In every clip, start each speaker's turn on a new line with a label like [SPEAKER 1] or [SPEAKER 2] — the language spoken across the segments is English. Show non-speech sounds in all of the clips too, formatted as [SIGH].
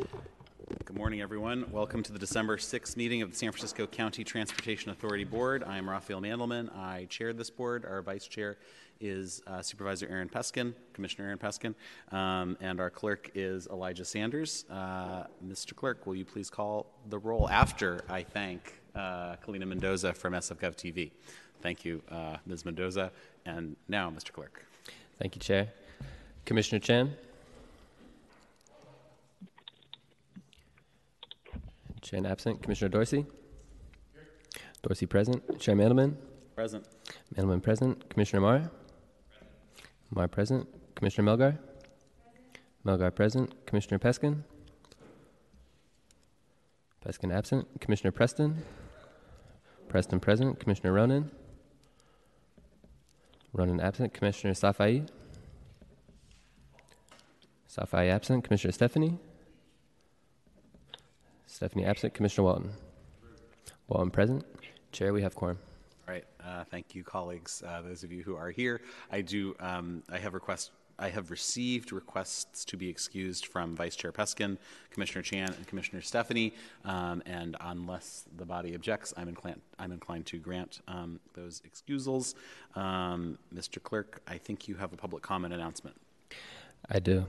[SPEAKER 1] Good morning, everyone. Welcome to the December 6th meeting of the San Francisco County Transportation Authority Board. I am Rafael Mandelman. I chair this board. Our vice chair is uh, Supervisor Aaron Peskin, Commissioner Aaron Peskin, um, and our clerk is Elijah Sanders. Uh, Mr. Clerk, will you please call the roll after I thank uh, Kalina Mendoza from SFGov TV? Thank you, uh, Ms. Mendoza. And now, Mr. Clerk.
[SPEAKER 2] Thank you, Chair. Commissioner Chan? Chan absent. Commissioner Dorsey? Dorsey present. Chair Mandelman?
[SPEAKER 1] Present.
[SPEAKER 2] Mandelman present. Commissioner Mar? Mar present. Commissioner Melgar? Present. Melgar present. Commissioner Peskin? Peskin absent. Commissioner Preston? Preston present. Commissioner Ronen? Ronen absent. Commissioner Safai? Safai absent. Commissioner Stefani? Stefani absent. Commissioner Walton? Walton present. Chair, we have quorum.
[SPEAKER 1] All right. Uh, thank you, colleagues. Uh, those of you who are here, I do. Um, I have request. I have received requests to be excused from Vice Chair Peskin, Commissioner Chan, and Commissioner Stefani. Um, and unless the body objects, I'm inclined. I'm inclined to grant um, those excusals. Um, Mr. Clerk, I think you have a public comment announcement.
[SPEAKER 2] I do.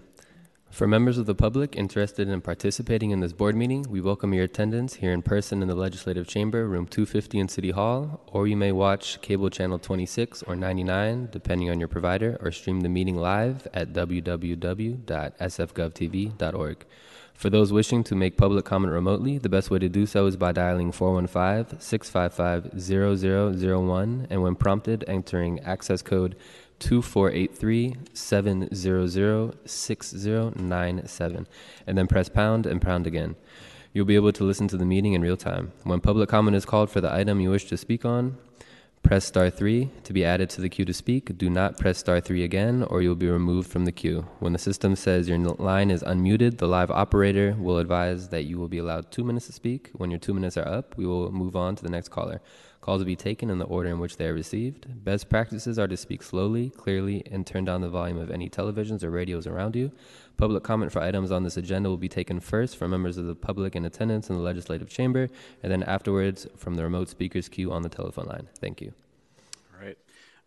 [SPEAKER 2] For members of the public interested in participating in this board meeting, we welcome your attendance here in person in the Legislative Chamber, room 250 in City Hall, or you may watch cable channel 26 or 99, depending on your provider, or stream the meeting live at www.sfgovtv.org. For those wishing to make public comment remotely, the best way to do so is by dialing 415 655 0001 and when prompted, entering access code 2483 700 6097 and then press pound and pound again. You'll be able to listen to the meeting in real time. When public comment is called for the item you wish to speak on, press star 3 to be added to the queue to speak. Do not press star 3 again or you'll be removed from the queue. When the system says your line is unmuted, the live operator will advise that you will be allowed 2 minutes to speak. When your 2 minutes are up, we will move on to the next caller. Calls will be taken in the order in which they are received. Best practices are to speak slowly, clearly, and turn down the volume of any televisions or radios around you. Public comment for items on this agenda will be taken first from members of the public in attendance in the legislative chamber, and then afterwards from the remote speakers queue on the telephone line. Thank you.
[SPEAKER 1] All right.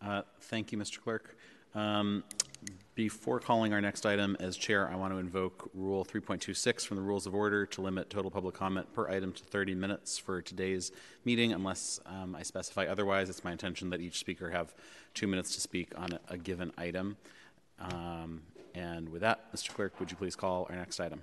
[SPEAKER 1] Uh, thank you, Mr. Clerk. Um, before calling our next item as chair, I want to invoke Rule 3.26 from the Rules of Order to limit total public comment per item to 30 minutes for today's meeting, unless um, I specify otherwise. It's my intention that each speaker have two minutes to speak on a, a given item. Um, and with that, Mr. Clerk, would you please call our next item?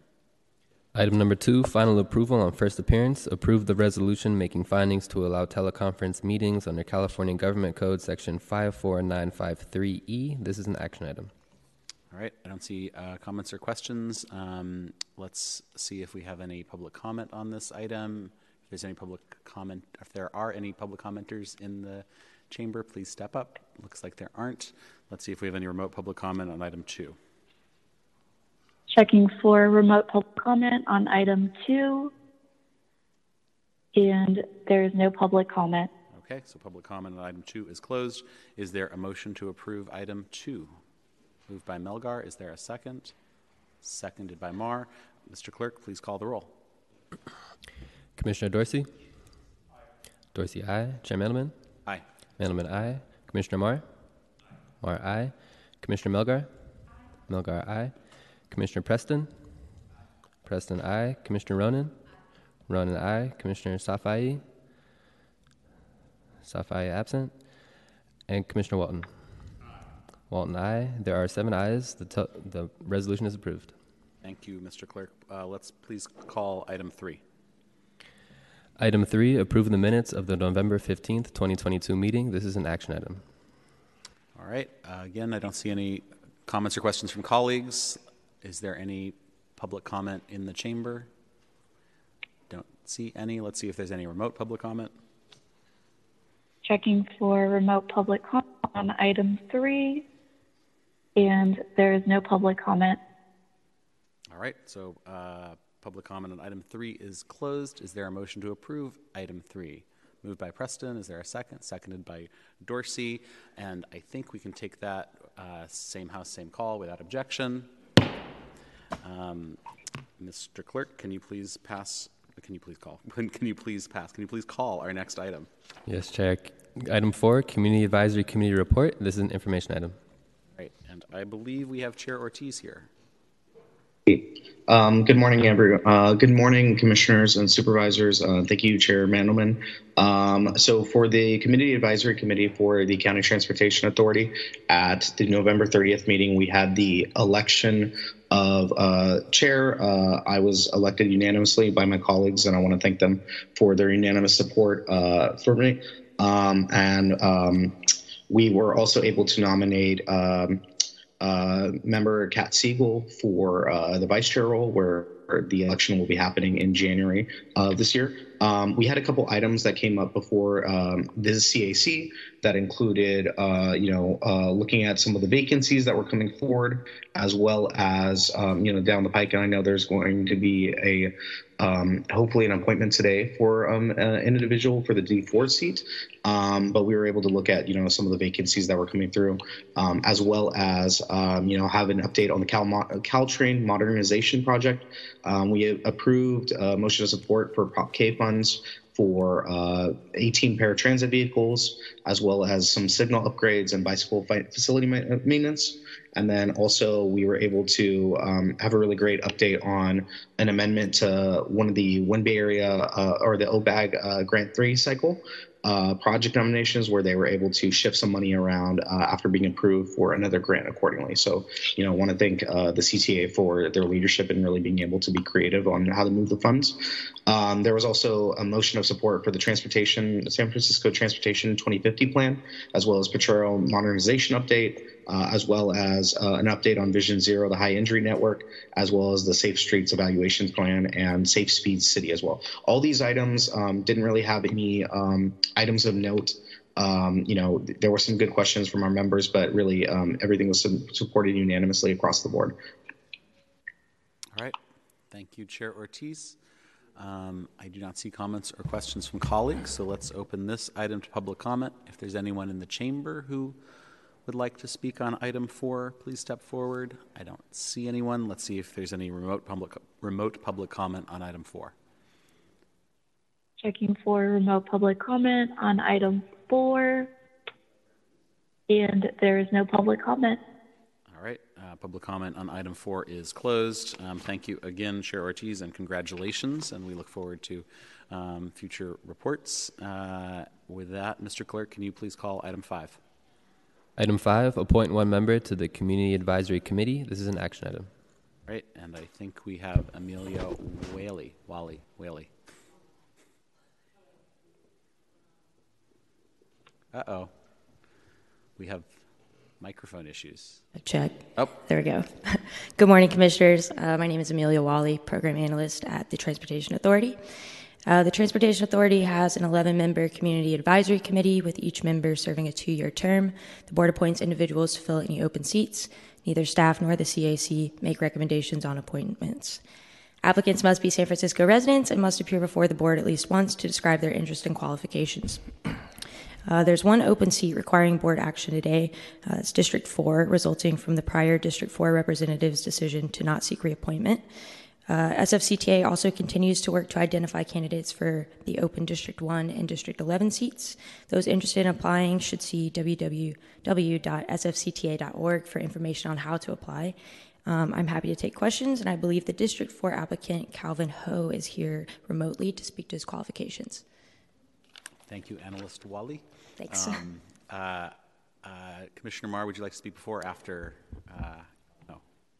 [SPEAKER 2] Item number two, final approval on first appearance. Approve the resolution making findings to allow teleconference meetings under California Government Code Section 54953E. This is an action item.
[SPEAKER 1] All right, I don't see uh, comments or questions. Um, let's see if we have any public comment on this item. If there's any public comment, if there are any public commenters in the chamber, please step up. Looks like there aren't. Let's see if we have any remote public comment on item two.
[SPEAKER 3] Checking for remote public comment on item two. And there is no public comment.
[SPEAKER 1] Okay, so public comment on item two is closed. Is there a motion to approve item two? Moved by Melgar. Is there a second? Seconded by Mar. Mr. Clerk, please call the roll.
[SPEAKER 2] Commissioner Dorsey? Dorsey, aye. Chair Mandelman?
[SPEAKER 1] Aye.
[SPEAKER 2] Mandelman, aye. Commissioner Mar? Mar, aye. Commissioner Melgar? Melgar, aye. Commissioner Preston? Preston, aye. Commissioner Ronen? Ronen, aye. Commissioner Safai? Safai, absent. And Commissioner Walton? Walton, aye. There are seven ayes. The, to- the resolution is approved.
[SPEAKER 1] Thank you, Mr. Clerk. Uh, let's please call item three.
[SPEAKER 2] Item three, approve the minutes of the November 15th, 2022 meeting. This is an action item.
[SPEAKER 1] All right. Uh, again, I don't see any comments or questions from colleagues. Is there any public comment in the chamber? Don't see any. Let's see if there's any remote public comment.
[SPEAKER 3] Checking for remote public comment on item three. And there is no public comment.
[SPEAKER 1] All right. So, uh, public comment on item three is closed. Is there a motion to approve item three? Moved by Preston. Is there a second? Seconded by Dorsey. And I think we can take that uh, same house, same call without objection. Um, Mr. Clerk, can you please pass, can you please call, [LAUGHS] can you please pass, can you please call our next item?
[SPEAKER 2] Yes, Chair. Item four, Community Advisory Committee Report. This is an information item.
[SPEAKER 1] And I believe we have Chair Ortiz here.
[SPEAKER 4] Um, good morning, everyone. Uh, good morning, commissioners and supervisors. Uh, thank you, Chair Mandelman. Um, so, for the Community Advisory Committee for the County Transportation Authority, at the November 30th meeting, we had the election of uh, chair. Uh, I was elected unanimously by my colleagues, and I want to thank them for their unanimous support uh, for me. Um, and um, we were also able to nominate um, uh, member Kat Siegel for uh, the vice chair role, where the election will be happening in January of this year. Um, we had a couple items that came up before um, this CAC that included, uh, you know, uh, looking at some of the vacancies that were coming forward, as well as, um, you know, down the pike. And I know there's going to be a um, hopefully an appointment today for um, uh, an individual for the D4 seat. Um, but we were able to look at, you know, some of the vacancies that were coming through, um, as well as, um, you know, have an update on the Cal Mo- Caltrain modernization project. Um, we approved a motion of support for Prop K funds for uh, 18 paratransit vehicles, as well as some signal upgrades and bicycle facility ma- maintenance. And then also, we were able to um, have a really great update on an amendment to one of the One Bay Area uh, or the OBAG uh, Grant 3 cycle uh, project nominations where they were able to shift some money around uh, after being approved for another grant accordingly. So, you know, I want to thank uh, the CTA for their leadership and really being able to be creative on how to move the funds. Um, there was also a motion of support for the transportation, San Francisco Transportation 2050 plan, as well as Potrero modernization update uh, as well as uh, an update on Vision Zero, the high injury network, as well as the Safe Streets Evaluation Plan and Safe Speed City as well. All these items um, didn't really have any um, items of note. Um, you know, there were some good questions from our members, but really um, everything was supported unanimously across the board.
[SPEAKER 1] All right. Thank you, Chair Ortiz. Um, I do not see comments or questions from colleagues, so let's open this item to public comment. If there's anyone in the chamber who would like to speak on item four, please step forward. I don't see anyone. Let's see if there's any remote public, remote public comment on item four.
[SPEAKER 3] Checking for remote public comment on item four. And there is no public comment.
[SPEAKER 1] All right. Uh, public comment on item four is closed. Um, thank you again, Chair Ortiz, and congratulations. And we look forward to um, future reports. Uh, with that, Mr. Clerk, can you please call item five?
[SPEAKER 2] Item five, appoint one member to the Community Advisory Committee. This is an action item.
[SPEAKER 1] Right, and I think we have Amelia Whaley. Wally, Whaley. Uh oh. We have microphone issues.
[SPEAKER 5] Check.
[SPEAKER 1] Oh.
[SPEAKER 5] There we go. [LAUGHS] Good morning, Commissioners. Uh, my name is Amelia Wally, Program Analyst at the Transportation Authority. Uh, the Transportation Authority has an 11 member community advisory committee with each member serving a two year term. The board appoints individuals to fill any open seats. Neither staff nor the CAC make recommendations on appointments. Applicants must be San Francisco residents and must appear before the board at least once to describe their interest and qualifications. [CLEARS THROAT] Uh, there's one open seat requiring board action today. Uh, it's District 4, resulting from the prior District 4 representative's decision to not seek reappointment. Uh, SFCTA also continues to work to identify candidates for the open District 1 and District 11 seats. Those interested in applying should see www.sfcta.org for information on how to apply. Um, I'm happy to take questions, and I believe the District 4 applicant, Calvin Ho, is here remotely to speak to his qualifications.
[SPEAKER 1] Thank you, Analyst Wally.
[SPEAKER 5] Thanks.
[SPEAKER 1] Um, uh, uh, Commissioner Mar, would you like to speak before or after?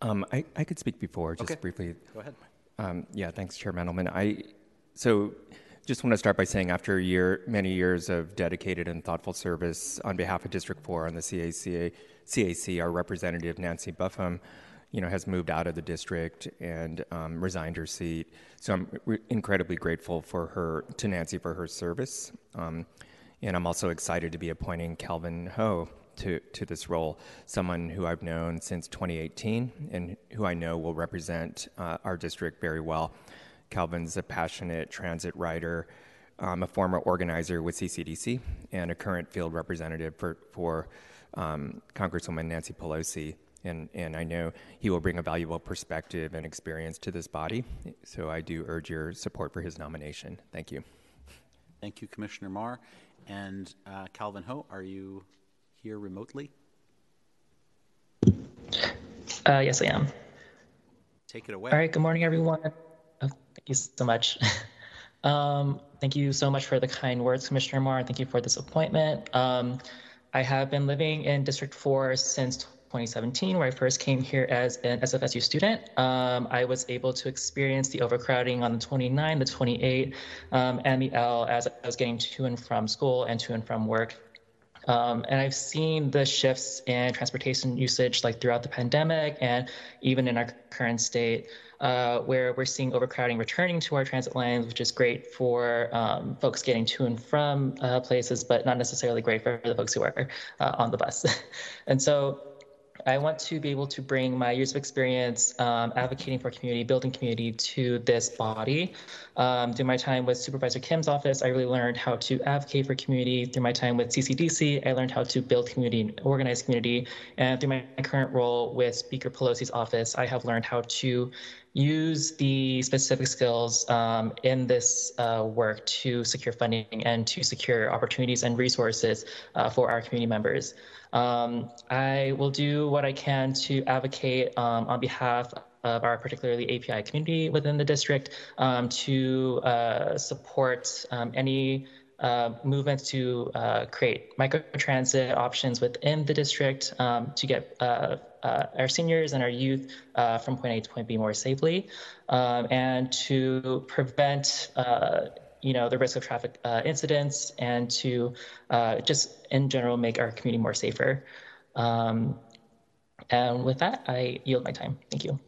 [SPEAKER 6] Um, I, I could speak before, just
[SPEAKER 1] Okay.
[SPEAKER 6] briefly.
[SPEAKER 1] go ahead.
[SPEAKER 6] Um, yeah, thanks, Chair Mandelman. I so just want to start by saying, after a year, many years of dedicated and thoughtful service on behalf of District Four on the CACA, CAC, our representative Nancy Buffum, you know, has moved out of the district and um, resigned her seat. So I'm re- incredibly grateful for her to Nancy for her service, um, and I'm also excited to be appointing Calvin Ho to, to this role, someone who I've known since 2018 and who I know will represent uh, our district very well. Calvin's a passionate transit rider, um, a former organizer with CCDC, and a current field representative for, for um, Congresswoman Nancy Pelosi. and, and I know he will bring a valuable perspective and experience to this body. So I do urge your support for his nomination. Thank you.
[SPEAKER 1] Thank you, Commissioner Mar. And uh, Calvin Ho, are you here remotely?
[SPEAKER 7] Uh, yes, I am.
[SPEAKER 1] Take it away.
[SPEAKER 7] All right. Good morning, everyone. Oh, thank you so much. [LAUGHS] um, thank you so much for the kind words, Commissioner Mar. Thank you for this appointment. Um, I have been living in District 4 since 2017, where I first came here as an SFSU student. Um, I was able to experience the overcrowding on the 29, the 28, um, and the L as I was getting to and from school and to and from work. Um, and I've seen the shifts in transportation usage like throughout the pandemic and even in our current state, uh, where we're seeing overcrowding returning to our transit lines, which is great for um, folks getting to and from uh, places, but not necessarily great for the folks who are uh, on the bus. [LAUGHS] and so I want to be able to bring my years of experience um, advocating for community, building community to this body. Um, through my time with Supervisor Kim's office, I really learned how to advocate for community. Through my time with CCDC, I learned how to build community and organize community. And through my current role with Speaker Pelosi's office, I have learned how to use the specific skills um, in this uh, work to secure funding and to secure opportunities and resources uh, for our community members. Um, I will do what I can to advocate um, on behalf of our particularly API community within the district um, to uh, support um, any uh, movements to uh, create microtransit options within the district um, to get uh, uh, our seniors and our youth uh, from point A to point B more safely, um, and to prevent you know the risk of traffic uh, incidents and to uh, just in general make our community more safer. Um, and with that i yield my time. Thank you.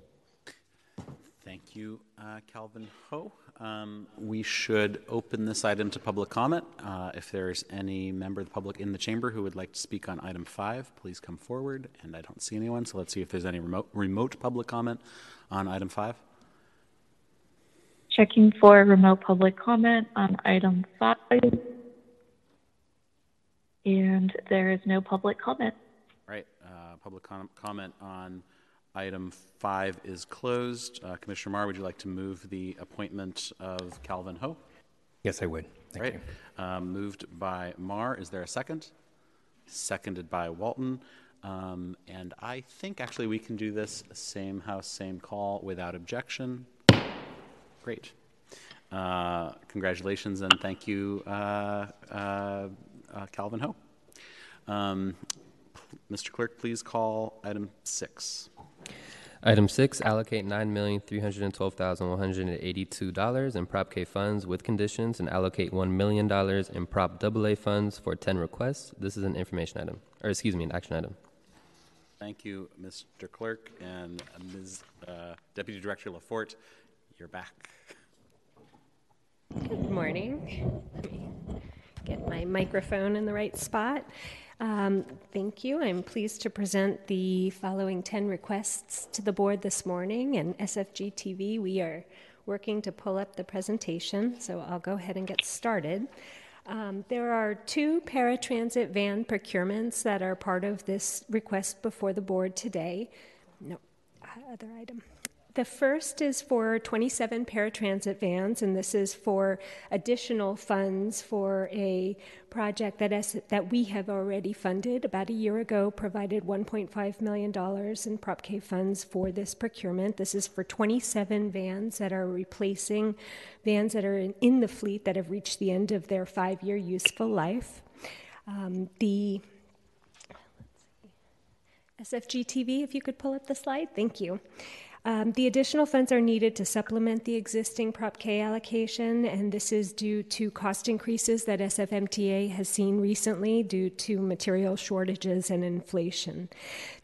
[SPEAKER 1] Thank you, uh, Calvin Ho. Um, we should open this item to public comment. Uh, if there's any member of the public in the chamber who would like to speak on item five, please come forward. And I don't see anyone, so let's see if there's any remote, remote public comment on item five.
[SPEAKER 3] Checking for remote public comment on item five. And there is no public comment.
[SPEAKER 1] Right, uh, public com- comment on item five is closed. Uh, Commissioner Mar, would you like to move the appointment of Calvin Ho?
[SPEAKER 6] Yes, I would. Thank you.
[SPEAKER 1] um, moved by Mar. Is there a second? Seconded by Walton. Um, and I think actually we can do this same house, same call without objection. Great. Uh, congratulations and thank you, uh, uh, uh, Calvin Ho. Um, Mr. Clerk, please call item six.
[SPEAKER 2] Item six, allocate nine million three hundred and twelve thousand one hundred and eighty-two dollars in Prop K funds with conditions and allocate one million dollars in Prop AA funds for ten requests. This is an information item, or excuse me, an action item.
[SPEAKER 1] Thank you, Mr. Clerk, and Ms. uh, Deputy Director LaForte, you're back.
[SPEAKER 8] Good morning. Let me get my microphone in the right spot. Um, thank you. I'm pleased to present the following 10 requests to the board this morning. And SFG TV, we are working to pull up the presentation, so I'll go ahead and get started. Um, there are two paratransit van procurements that are part of this request before the board today. No, other item. The first is for 27 paratransit vans, and this is for additional funds for a project that, that we have already funded. About a year ago, provided $1.5 million in Prop K funds for this procurement. This is for 27 vans that are replacing vans that are in, in the fleet that have reached the end of their five year useful life. Um, the SFG TV, if you could pull up the slide, thank you. Um, the additional funds are needed to supplement the existing Prop K allocation, and this is due to cost increases that SFMTA has seen recently due to material shortages and inflation.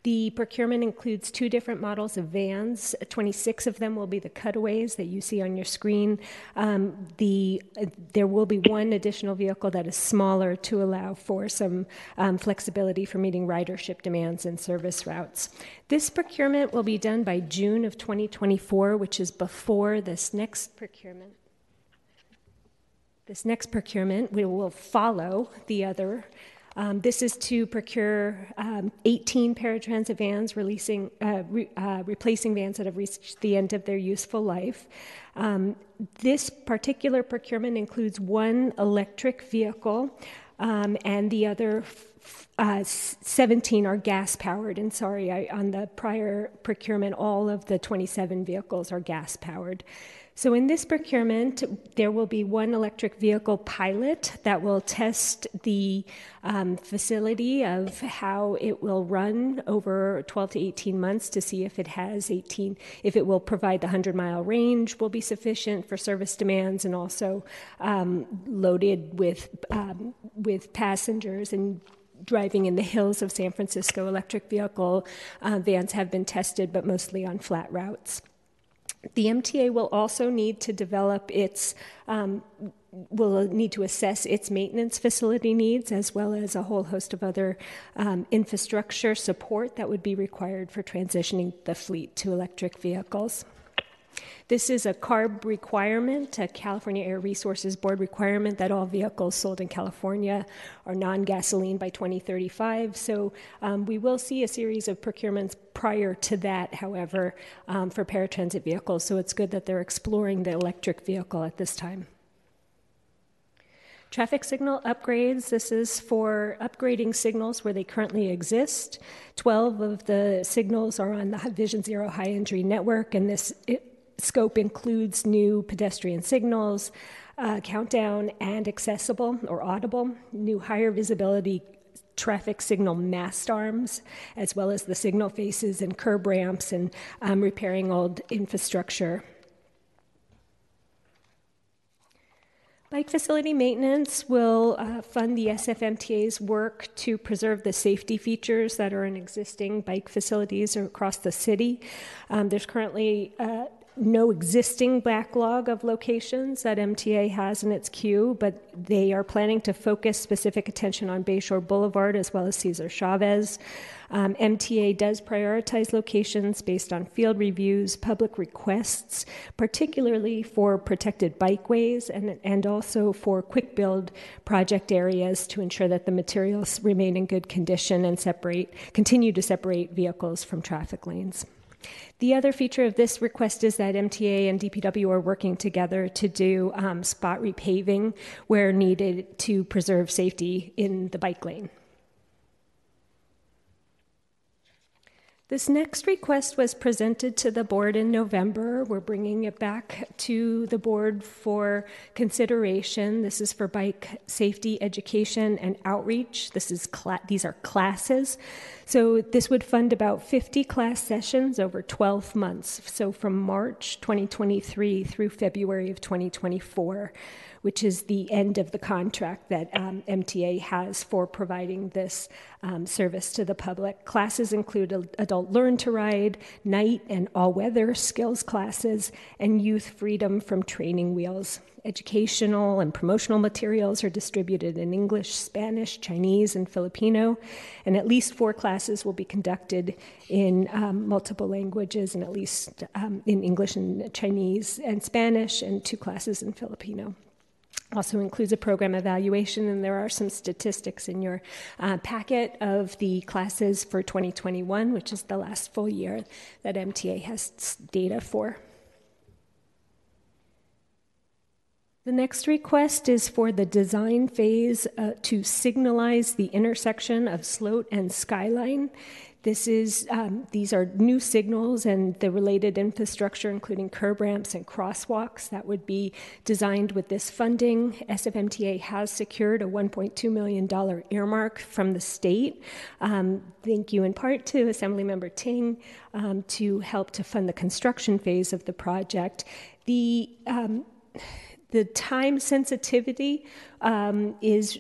[SPEAKER 8] The procurement includes two different models of vans. 26 of them will be the cutaways that you see on your screen. Um, the, uh, there will be one additional vehicle that is smaller to allow for some um, flexibility for meeting ridership demands and service routes. This procurement will be done by June of 2024, which is before this next procurement. This next procurement we will follow the other Um, this is to procure um, 18 paratransit vans, releasing, uh, re, uh, replacing vans that have reached the end of their useful life. Um, this particular procurement includes one electric vehicle, um, and the other uh, 17 are gas powered. And sorry, I, on the prior procurement, all of the 27 vehicles are gas powered. So, in this procurement, there will be one electric vehicle pilot that will test the um, facility of how it will run over 12 to 18 months to see if it has 18, if it will provide the 100 mile range, will be sufficient for service demands, and also um, loaded with um, with passengers and driving in the hills of San Francisco. Electric vehicle uh, vans have been tested, but mostly on flat routes. The MTA will also need to develop its, um, will need to assess its maintenance facility needs as well as a whole host of other um, infrastructure support that would be required for transitioning the fleet to electric vehicles. This is a CARB requirement, a California Air Resources Board requirement that all vehicles sold in California are non gasoline by 2035. So um, we will see a series of procurements prior to that, however, um, for paratransit vehicles. So it's good that they're exploring the electric vehicle at this time. Traffic signal upgrades. This is for upgrading signals where they currently exist. 12 of the signals are on the Vision Zero high injury network, and this scope includes new pedestrian signals, uh, countdown, and accessible or audible, new higher visibility traffic signal mast arms, as well as the signal faces and curb ramps and um, repairing old infrastructure. Bike facility maintenance will uh, fund the SFMTA's work to preserve the safety features that are in existing bike facilities across the city. Um, there's currently uh, no existing backlog of locations that MTA has in its queue, but they are planning to focus specific attention on Bayshore Boulevard as well as Cesar Chavez. Um, MTA does prioritize locations based on field reviews, public requests, particularly for protected bikeways and, and also for quick build project areas to ensure that the materials remain in good condition and separate, continue to separate vehicles from traffic lanes. The other feature of this request is that MTA and DPW are working together to do um, spot repaving where needed to preserve safety in the bike lane. This next request was presented to the board in November. We're bringing it back to the board for consideration. This is for bike safety education and outreach. This is cla- these are classes. So this would fund about 50 class sessions over 12 months. So from March 2023 through February of 2024 which is the end of the contract that um, MTA has for providing this um, service to the public. Classes include adult learn to ride, night and all weather skills classes, and youth freedom from training wheels. Educational and promotional materials are distributed in English, Spanish, Chinese, and Filipino, and at least four classes will be conducted in um, multiple languages, and at least um, in English and Chinese and Spanish, and two classes in Filipino also includes a program evaluation, and there are some statistics in your uh, packet of the classes for 2021, which is the last full year that MTA has data for. The next request is for the design phase uh, to signalize the intersection of Sloat and Skyline. This is, um, these are new signals and the related infrastructure, including curb ramps and crosswalks, that would be designed with this funding. SFMTA has secured a $1.2 million earmark from the state. Um, thank you in part to Assemblymember Ting um, to help to fund the construction phase of the project. The um, the time sensitivity um, is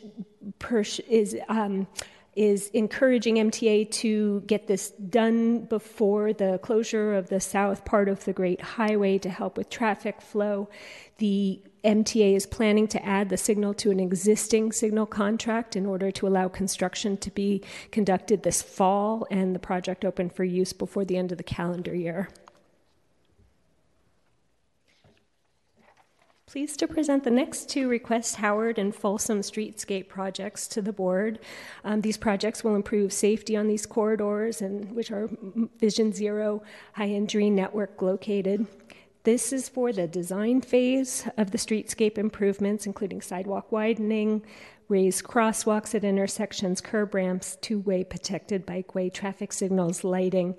[SPEAKER 8] per, is um, is encouraging MTA to get this done before the closure of the south part of the Great Highway to help with traffic flow. The MTA is planning to add the signal to an existing signal contract in order to allow construction to be conducted this fall and the project open for use before the end of the calendar year. Pleased to present the next two request Howard and Folsom streetscape projects to the board. Um, these projects will improve safety on these corridors, and which are Vision Zero high injury network located. This is for the design phase of the streetscape improvements, including sidewalk widening, raised crosswalks at intersections, curb ramps, two way protected bikeway, traffic signals, lighting,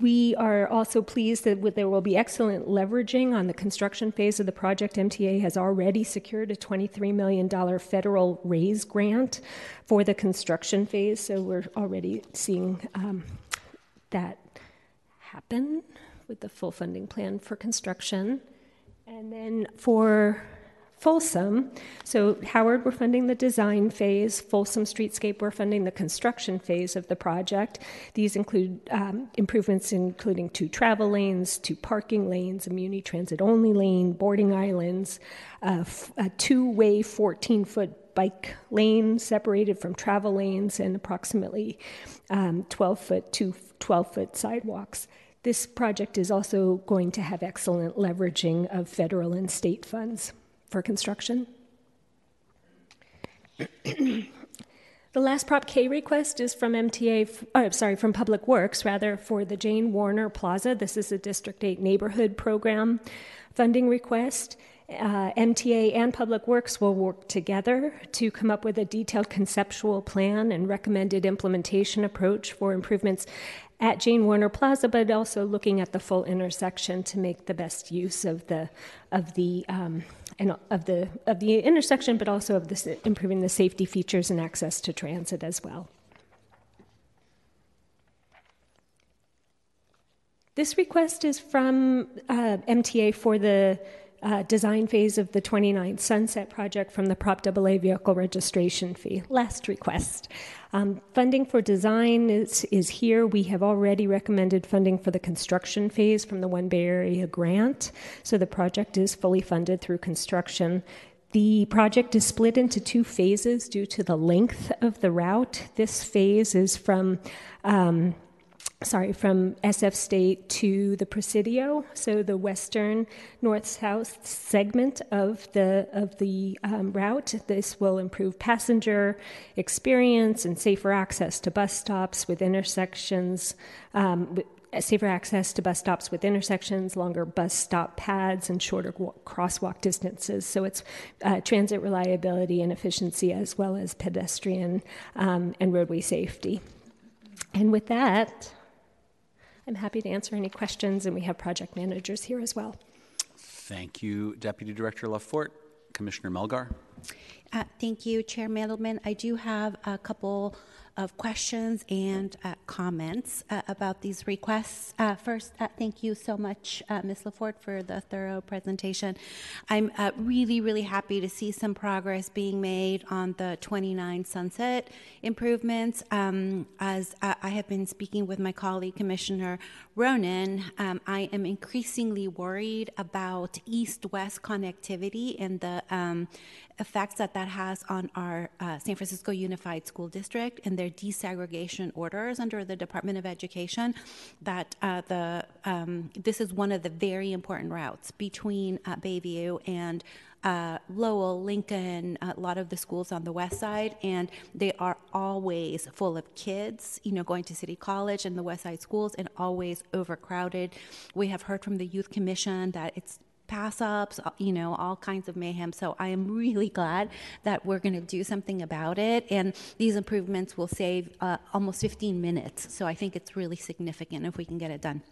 [SPEAKER 8] we are also pleased that there will be excellent leveraging on the construction phase of the project. MTA has already secured a $23 million federal RAISE grant for the construction phase, so we're already seeing um, that happen with the full funding plan for construction. And then for Folsom. So, Howard, we're funding the design phase. Folsom Streetscape, we're funding the construction phase of the project. These include um, improvements including two travel lanes, two parking lanes, a Muni Transit only lane, boarding islands, a two way 14 foot bike lane separated from travel lanes, and approximately um, 12 foot, two 12 foot sidewalks. This project is also going to have excellent leveraging of federal and state funds for construction. the last Prop K request is from MTA, oh, sorry, from Public Works, rather, for the Jane Warner Plaza. This is a District 8 neighborhood program funding request. Uh, MTA and Public Works will work together to come up with a detailed conceptual plan and recommended implementation approach for improvements at Jane Warner Plaza, but also looking at the full intersection to make the best use of the of the um, and of the of the intersection, but also of this improving the safety features and access to transit as well. This request is from uh, MTA for the uh, design phase of the 29 Sunset project from the Prop AA vehicle registration fee. Last request. Um, funding for design is, is here. We have already recommended funding for the construction phase from the One Bay Area grant. So the project is fully funded through construction. The project is split into two phases due to the length of the route. This phase is from um, sorry, from SF State to the Presidio, so the western north-south segment of the of the um, route. This will improve passenger experience and safer access to bus stops with intersections. Um, with, safer access to bus stops with intersections, longer bus stop pads, and shorter crosswalk distances. So it's uh, transit reliability and efficiency as well as pedestrian um, and roadway safety. And with that, I'm happy to answer any questions, and we have project managers here as well.
[SPEAKER 1] Thank you, Deputy Director LaForte. Commissioner Melgar.
[SPEAKER 9] Uh, thank you, Chair Mandelman. I do have a couple of questions and uh, comments uh, about these requests. Uh, first, uh, thank you so much, uh, Ms. LaForte, for the thorough presentation. I'm uh, really, really happy to see some progress being made on the 29 Sunset improvements. Um, as I have been speaking with my colleague, Commissioner Ronen, um, I am increasingly worried about east-west connectivity and the um, effects that that has on our uh, San Francisco Unified School District and their desegregation orders under the Department of Education. That uh, the um, this is one of the very important routes between uh, Bayview and uh, Lowell, Lincoln, a lot of the schools on the west side, and they are always full of kids, you know, going to City College and the west side schools, and always overcrowded. We have heard from the Youth Commission that it's pass ups, uh, you know, all kinds of mayhem. So I am really glad that we're going to do something about it. And these improvements will save uh, almost 15 minutes. So I think it's really significant if we can get it done.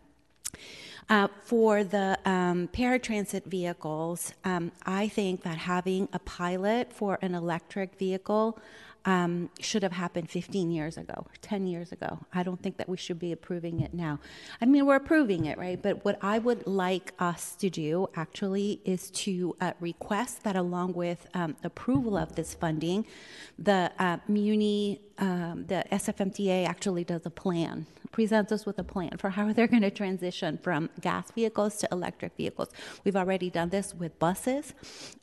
[SPEAKER 9] Uh, for the um, paratransit vehicles, um, I think that having a pilot for an electric vehicle um, should have happened 15 years ago, 10 years ago. I don't think that we should be approving it now. I mean, we're approving it, right? But what I would like us to do actually is to uh, request that along with um, approval of this funding, the uh, Muni um, the SFMTA actually does a plan, presents us with a plan for how they're going to transition from gas vehicles to electric vehicles. We've already done this with buses,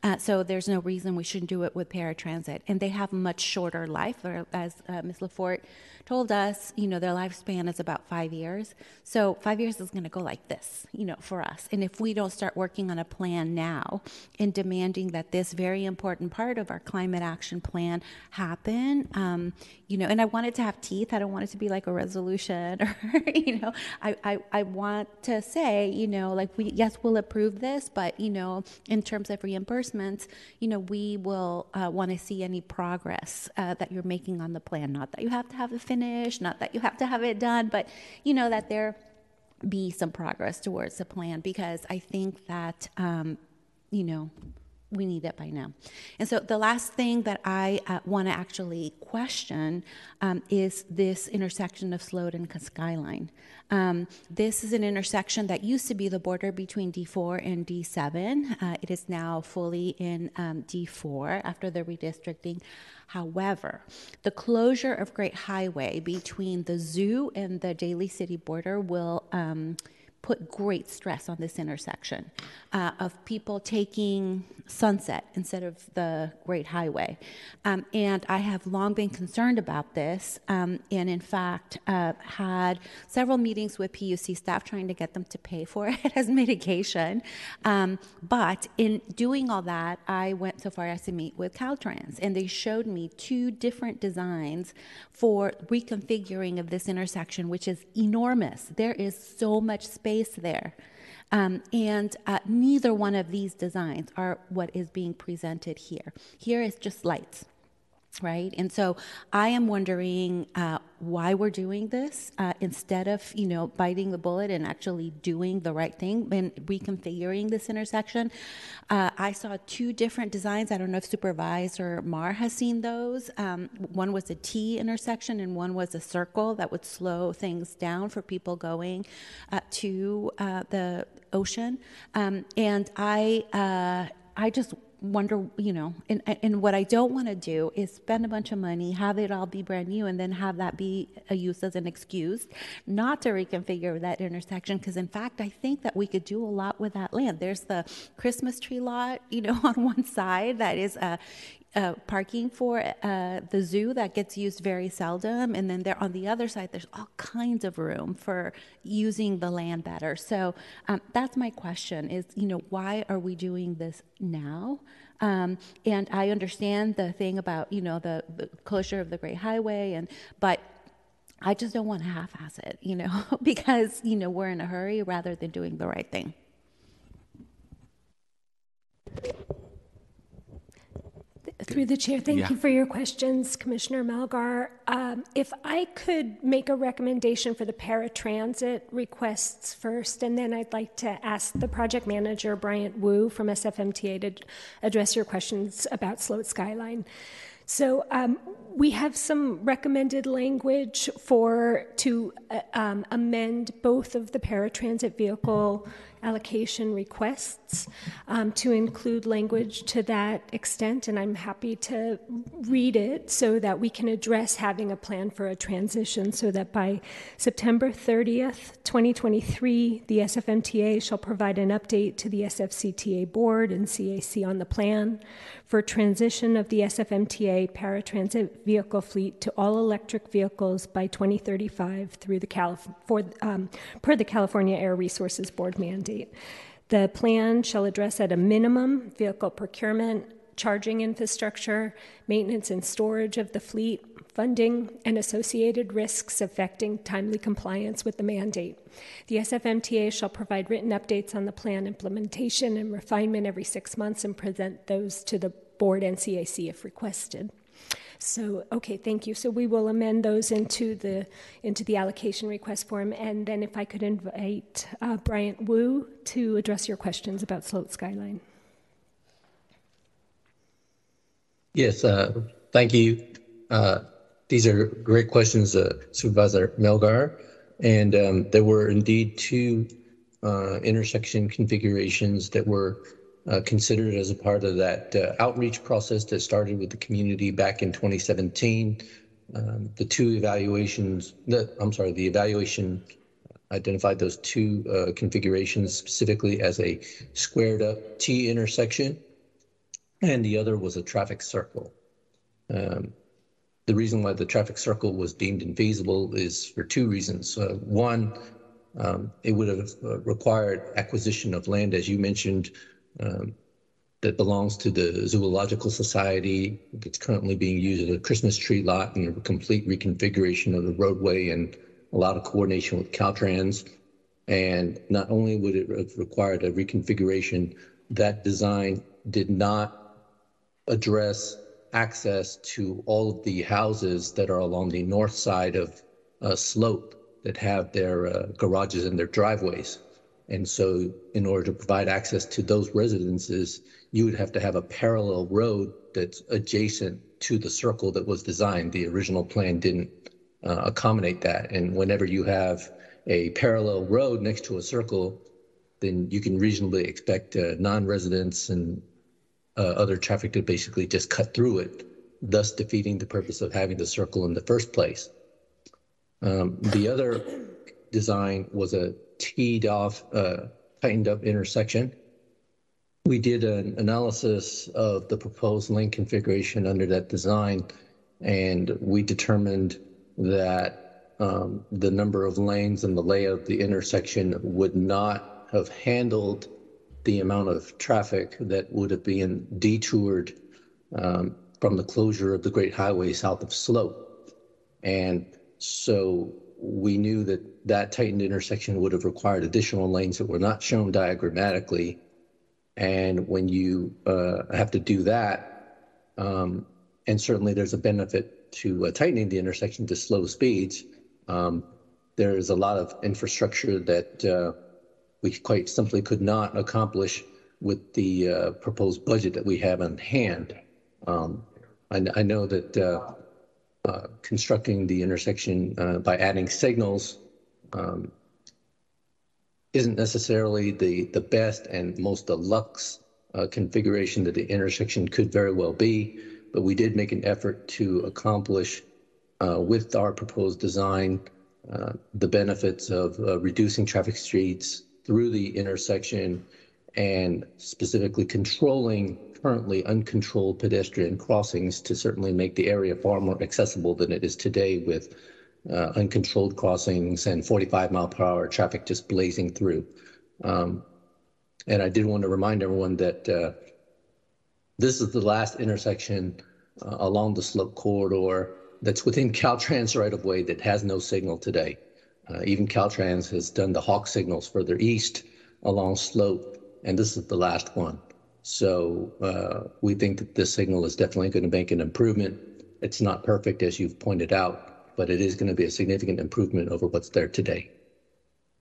[SPEAKER 9] uh, so there's no reason we shouldn't do it with paratransit. And they have much shorter life, or as uh, Ms. LaForte told us, you know, their lifespan is about five years. So five years is going to go like this, you know, for us. And if we don't start working on a plan now and demanding that this very important part of our climate action plan happen, um, you know, and I want it to have teeth. I don't want it to be like a resolution [LAUGHS] or, you know, I, I, I want to say, you know, like we, yes, we'll approve this, but, you know, in terms of reimbursements, you know, we will uh, want to see any progress uh, that you're making on the plan. Not that you have to have it finished, not that you have to have it done, but, you know, that there be some progress towards the plan because I think that, um, you know, we need it by now. And so the last thing that I uh, want to actually question um, is this intersection of Sloat and Skyline. Um, this is an intersection that used to be the border between D4 and D7. Uh, it is now fully in um, D4 after the redistricting. However, the closure of Great Highway between the zoo and the Daly City border will um, put great stress on this intersection uh, of people taking Sunset instead of the Great Highway. Um, and I have long been concerned about this, um, and in fact, uh, had several meetings with PUC staff trying to get them to pay for [LAUGHS] it as mitigation. Um, but in doing all that, I went so far as to meet with Caltrans, and they showed me two different designs for reconfiguring of this intersection, which is enormous. There is so much space there. Um, and uh, neither one of these designs are what is being presented here. Here is just lights right? And so i am wondering uh, why we're doing this uh, instead of you know biting the bullet and actually doing the right thing and reconfiguring this intersection. Uh, i saw two different designs. I don't know if supervisor mar has seen those. Um, one was a t intersection and one was a circle that would slow things down for people going uh, to uh, the ocean. Um, and i uh, I just wonder, you know, and, and what I don't want to do is spend a bunch of money, have it all be brand new, and then have that be a use as an excuse not to reconfigure that intersection. Because in fact, I think that we could do a lot with that land. There's the Christmas tree lot, you know, [LAUGHS] on one side that is a, uh, parking for uh, the zoo that gets used very seldom, and then there on the other side, there's all kinds of room for using the land better. So um, that's my question: is you know why are we doing this now? Um, and I understand the thing about you know the, the closure of the Great Highway, and but I just don't want to half-ass it, you know, [LAUGHS] because you know we're in a hurry rather than doing the right thing.
[SPEAKER 8] Through the chair, thank
[SPEAKER 1] Yeah.
[SPEAKER 8] you for your questions, Commissioner Melgar. Um, if I could make a recommendation for the paratransit requests first, and then I'd like to ask the project manager, Bryant Wu from SFMTA, to address your questions about Sloat Skyline. So um, we have some recommended language for to uh, um, amend both of the paratransit vehicle allocation requests um, to include language to that extent, and I'm happy to read it so that we can address having a plan for a transition so that by September 30th, 2023, the SFMTA shall provide an update to the SFCTA board and CAC on the plan for transition of the SFMTA paratransit vehicle fleet to all electric vehicles by 2035 through the Calif- for, um, per the California Air Resources Board mandate. The plan shall address at a minimum vehicle procurement, charging infrastructure, maintenance and storage of the fleet, funding, and associated risks affecting timely compliance with the mandate. The SFMTA shall provide written updates on the plan implementation and refinement every six months and present those to the board and CAC if requested. So, okay, thank you. So we will amend those into the into the allocation request form, and then if I could invite uh, Bryant Wu to address your questions about Sloat Skyline.
[SPEAKER 10] Yes, uh, thank you. Uh, these are great questions, uh, Supervisor Melgar. And um, there were indeed two uh, intersection configurations that were uh, considered as a part of that uh, outreach process that started with the community back in 2017. um, the two evaluations, the, I'm sorry, the evaluation identified those two uh, configurations specifically as a squared up T intersection, and the other was a traffic circle. Um, the reason why the traffic circle was deemed infeasible is for two reasons. Uh, one, um, it would have uh, required acquisition of land, as you mentioned, um, that belongs to the Zoological Society. It's currently being used as a Christmas tree lot and a complete reconfiguration of the roadway and a lot of coordination with Caltrans. And not only would it have required a reconfiguration, that design did not address access to all of the houses that are along the north side of a slope that have their uh, garages and their driveways. And so, in order to provide access to those residences, you would have to have a parallel road that's adjacent to the circle that was designed. The original plan didn't uh, accommodate that. And whenever you have a parallel road next to a circle, then you can reasonably expect uh, non-residents and uh, other traffic to basically just cut through it, thus defeating the purpose of having the circle in the first place. Um, the other design was a teed off, uh, tightened up intersection. We did an analysis of the proposed lane configuration under that design, and we determined that um, the number of lanes and the layout of the intersection would not have handled the amount of traffic that would have been detoured um, from the closure of the Great Highway south of Sloat. And so we knew that that tightened intersection would have required additional lanes that were not shown diagrammatically. And when you uh, have to do that, um, and certainly there's a benefit to uh, tightening the intersection to slow speeds, um, there is a lot of infrastructure that uh, we quite simply could not accomplish with the uh, proposed budget that we have on hand. Um, I, I, know that uh, uh, constructing the intersection by adding signals um, isn't necessarily the, the best and most deluxe configuration that the intersection could very well be but we did make an effort to accomplish uh, with our proposed design uh, the benefits of uh, reducing traffic streets through the intersection and specifically controlling currently uncontrolled pedestrian crossings to certainly make the area far more accessible than it is today with uh, uncontrolled crossings and 45 mile per hour traffic just blazing through. Um, and I did want to remind everyone that uh, this is the last intersection uh, along the Sloat corridor that's within [LAUGHS] Caltrans right of way that has no signal today. Uh, even Caltrans has done the hawk signals further east along Sloat, and this is the last one. So uh, we think that this signal is definitely going to make an improvement. It's not perfect, as you've pointed out, but it is going to be a significant improvement over what's there today.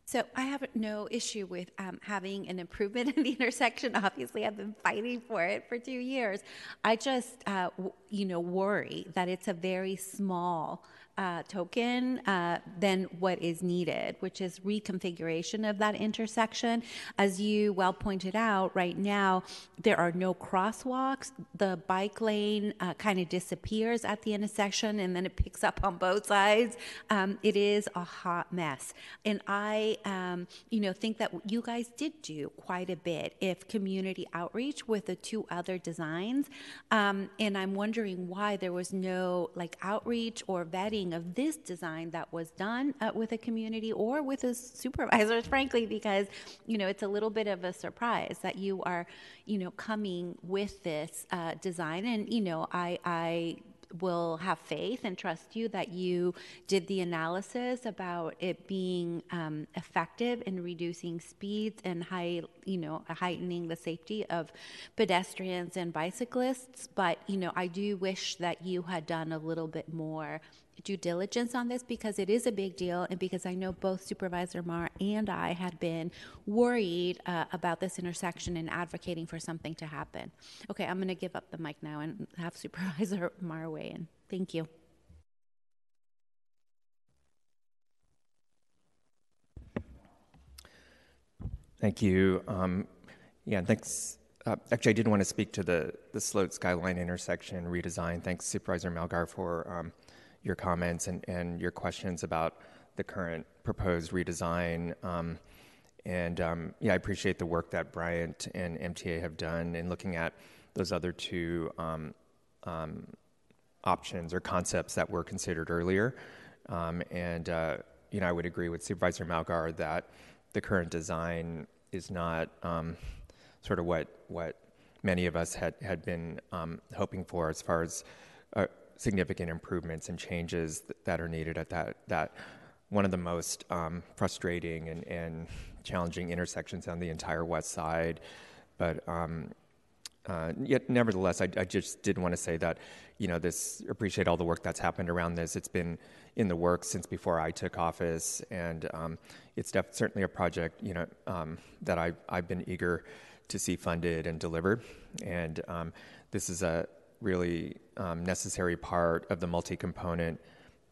[SPEAKER 9] So I have no issue with um, having an improvement [LAUGHS] in the intersection. Obviously, I've been fighting for it for two years. I just, uh, w- you know, worry that it's a very small uh, token uh, than what is needed, which is reconfiguration of that intersection. As you well pointed out, right now there are no crosswalks. The bike lane uh, kind of disappears at the intersection and then it picks up on both sides. Um, it is a hot mess. And I, um, you know, think that you guys did do quite a bit if community outreach with the two other designs. Um, and I'm wondering why there was no like outreach or vetting of this design that was done uh, with a community or with the supervisors, [LAUGHS] frankly, because, you know, it's a little bit of a surprise that you are, you know, coming with this uh, design. And, you know, I, I will have faith and trust you that you did the analysis about it being um, effective in reducing speeds and high, you know, heightening the safety of pedestrians and bicyclists. But you know, I do wish that you had done a little bit more due diligence on this because it is a big deal and because I know both Supervisor Mar and I had been worried uh, about this intersection and advocating for something to happen. Okay, I'm going to give up the mic now and have [LAUGHS] Supervisor Mar weigh in. Thank you.
[SPEAKER 6] Thank you. Um, yeah, thanks. Uh, actually, I did want to speak to the the Sloat Skyline intersection redesign. Thanks, Supervisor Melgar, for um, your comments and, and your questions about the current proposed redesign. Um, and um, yeah, I appreciate the work that Bryant and MTA have done in looking at those other two um, um, options or concepts that were considered earlier. And uh, you know, I would agree with Supervisor Melgar that the current design is not um, sort of what what many of us had had been um, hoping for as far as uh, significant improvements and changes that are needed at that that one of the most um, frustrating and, and challenging intersections on the entire west side. But um, uh, yet, nevertheless, I, I, just did want to say that, you know, this appreciate all the work that's happened around this. It's been in the works since before I took office, and um, it's def- certainly a project, you know, um, that I've, I've been eager to see funded and delivered. And um, this is a really um, necessary part of the multi-component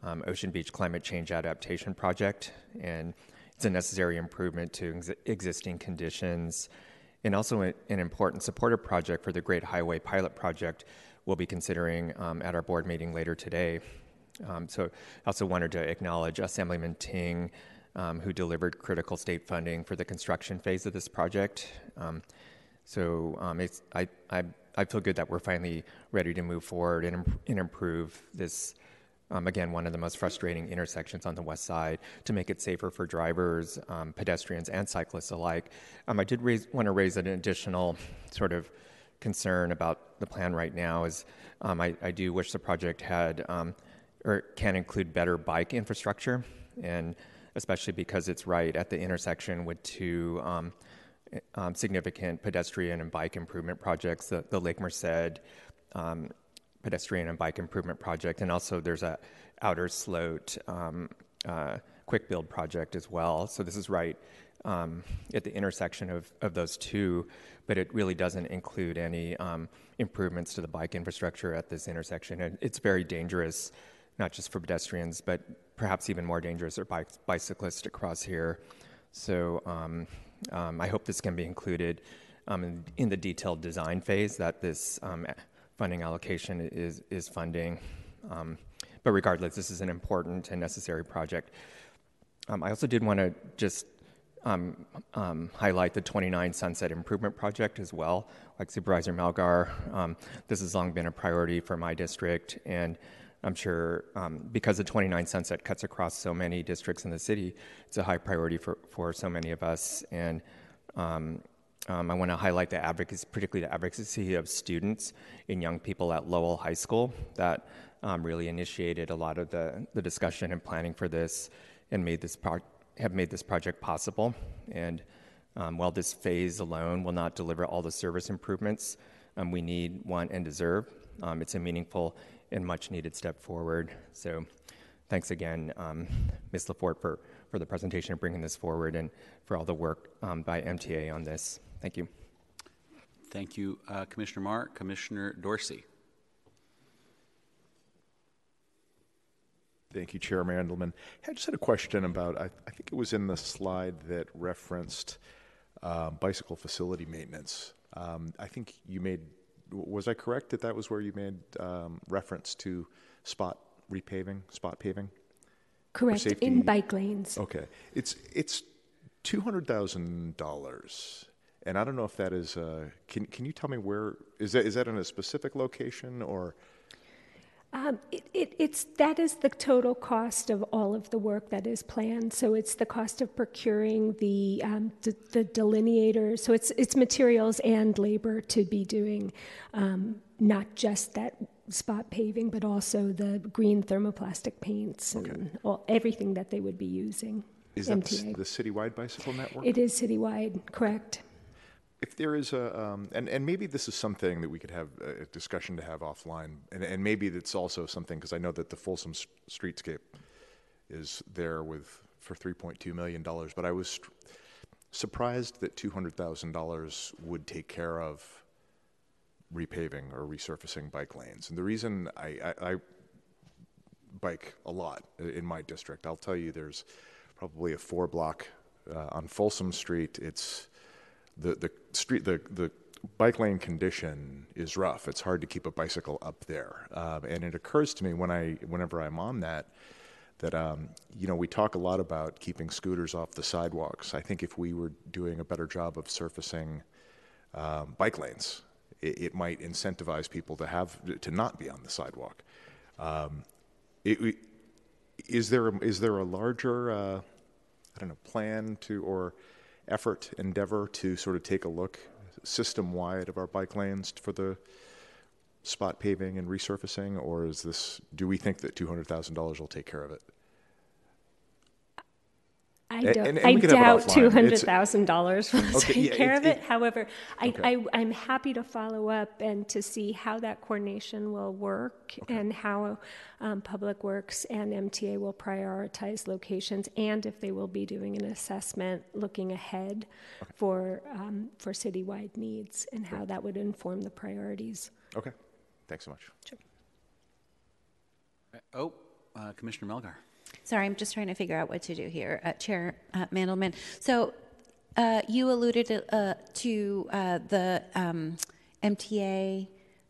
[SPEAKER 6] um, Ocean Beach Climate Change Adaptation Project, and it's a necessary improvement to ex- existing conditions and also an important supportive project for the Great Highway Pilot Project we'll be considering um, at our board meeting later today. Um, so I also wanted to acknowledge Assemblyman Ting, um, who delivered critical state funding for the construction phase of this project. Um, so um, I, I, I feel good that we're finally ready to move forward and, and improve this um, again, one of the most frustrating intersections on the west side to make it safer for drivers, um, pedestrians, and cyclists alike. Um, I did raise, want to raise an additional sort of concern about the plan right now. Is um, I, I, do wish the project had um, or can include better bike infrastructure, and especially because it's right at the intersection with two. Um, significant pedestrian and bike improvement projects, the, the Lake Merced pedestrian and bike improvement project, and also there's a outer sloat um, uh, quick build project as well. So this is right um, at the intersection of, of those two, but it really doesn't include any um, improvements to the bike infrastructure at this intersection. And it's very dangerous, not just for pedestrians, but perhaps even more dangerous for bike, bicyclists to cross here. So um, um, I hope this can be included um, in, in, the detailed design phase that this funding allocation is, is funding. Um, but regardless, this is an important and necessary project. Um, I also did want to just um, um, highlight the 29 Sunset Improvement Project as well. Like Supervisor Melgar, um, this has long been a priority for my district, and I'm sure um, because the 29 Sunset cuts across so many districts in the city, it's a high priority for, for so many of us. And um, um, I want to highlight the advocacy, particularly the advocacy of students and young people at Lowell High School that um, really initiated a lot of the, the discussion and planning for this and made this pro- have made this project possible. And um, while this phase alone will not deliver all the service improvements um, we need, want, and deserve, um, it's a meaningful and much needed step forward. So thanks again, um, Ms. LaForte, for, for the presentation and bringing this forward and for all the work by MTA on this. Thank you.
[SPEAKER 1] Thank you, uh, Commissioner Mar. Commissioner Dorsey.
[SPEAKER 11] Thank you, Chair Mandelman. I just had a question about, I, I think it was in the slide that referenced uh, bicycle facility maintenance. Um, I think you made, was I correct that that was where you made um, reference to spot repaving, spot paving?
[SPEAKER 8] Correct, in bike lanes.
[SPEAKER 11] Okay. It's, it's $200,000 and I don't know if that is. Uh, can Can you tell me where is that? Is that in a specific location or?
[SPEAKER 8] Um, it, it, it's that is the total cost of all of the work that is planned. So it's the cost of procuring the um, d- the delineators. So it's it's materials and labor to be doing, um, not just that spot paving, but also the green thermoplastic paints okay. and all, everything that they would be using.
[SPEAKER 11] Is that MTA. the citywide bicycle network?
[SPEAKER 8] It is citywide, correct
[SPEAKER 11] if there is a, um, and, and maybe this is something that we could have a discussion to have offline, and, and maybe it's also something, because I know that the Folsom Streetscape is there with, for $3.2 million, but I was surprised that $200,000 would take care of repaving or resurfacing bike lanes. And the reason I, I, I bike a lot in my district, I'll tell you there's probably a four block uh, on Folsom Street. It's the, the street, the, the bike lane condition is rough. It's hard to keep a bicycle up there. Um, and it occurs to me when I, whenever I'm on that, that um, you know we talk a lot about keeping scooters off the sidewalks. I think if we were doing a better job of surfacing um, bike lanes, it, it, might incentivize people to have to not be on the sidewalk. Um, it, is there a, is there a larger uh, I don't know plan to or effort endeavor to sort of take a look system wide of our bike lanes for the spot paving and resurfacing, or is this? Do we think that two hundred thousand dollars will take care of it?
[SPEAKER 8] I, don't, and, and I doubt two hundred thousand dollars will okay, take yeah, care it, of it. it However, okay. I, am happy to follow up and to see how that coordination will work okay. and how um, Public Works and MTA will prioritize locations, and if they will be doing an assessment looking ahead for um, for citywide needs and how that would inform the priorities.
[SPEAKER 11] Okay, thanks so much.
[SPEAKER 1] Sure. Oh, uh, Commissioner Melgar.
[SPEAKER 9] Sorry, I'm just trying to figure out what to do here, uh, Chair uh, Mandelman. So uh, you alluded to, uh, to uh, the um, MTA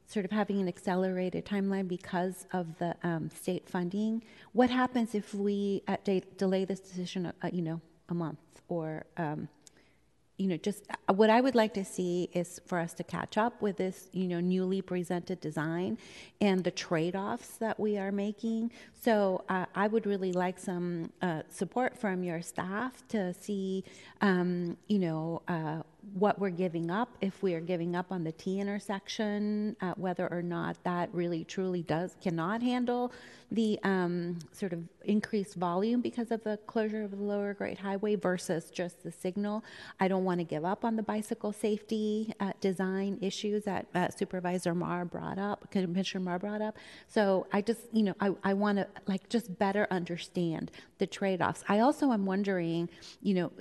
[SPEAKER 9] sort of having an accelerated timeline because of the um, state funding. What happens if we uh, de- delay this decision, you know, a month or um, you know, just uh, what I would like to see is for us to catch up with this, you know, newly presented design and the trade offs that we are making. So uh, I would really like some uh, support from your staff to see, um, you know, uh, what we're giving up, if we are giving up on the T intersection, uh, whether or not that really truly does cannot handle the um, sort of increased volume because of the closure of the lower Great Highway versus just the signal. I don't want to give up on the bicycle safety uh, design issues that uh, Supervisor Mar brought up, Commissioner Mar brought up. So I just, you know, I, I want to like just better understand the trade-offs. I also am wondering, you know,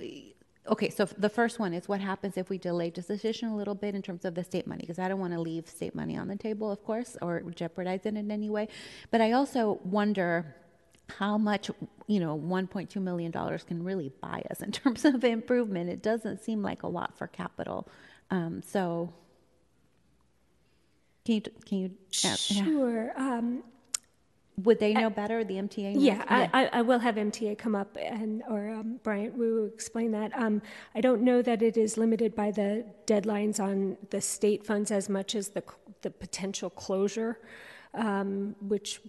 [SPEAKER 9] okay, so the first one is what happens if we delay decision a little bit in terms of the state money? Because I don't want to leave state money on the table, of course, or jeopardize it in any way. But I also wonder how much you know 1.2 million dollars can really buy us in [LAUGHS] terms of improvement it doesn't seem like a lot for capital um, so can you can you
[SPEAKER 8] sure yeah. um,
[SPEAKER 9] would they know I, better? The MTA?
[SPEAKER 8] Yeah, yeah. I, I, will have MTA come up and or um, Bryant Wu explain that. Um, I don't know that it is limited by the deadlines on the state funds as much as the the potential closure. Um, which,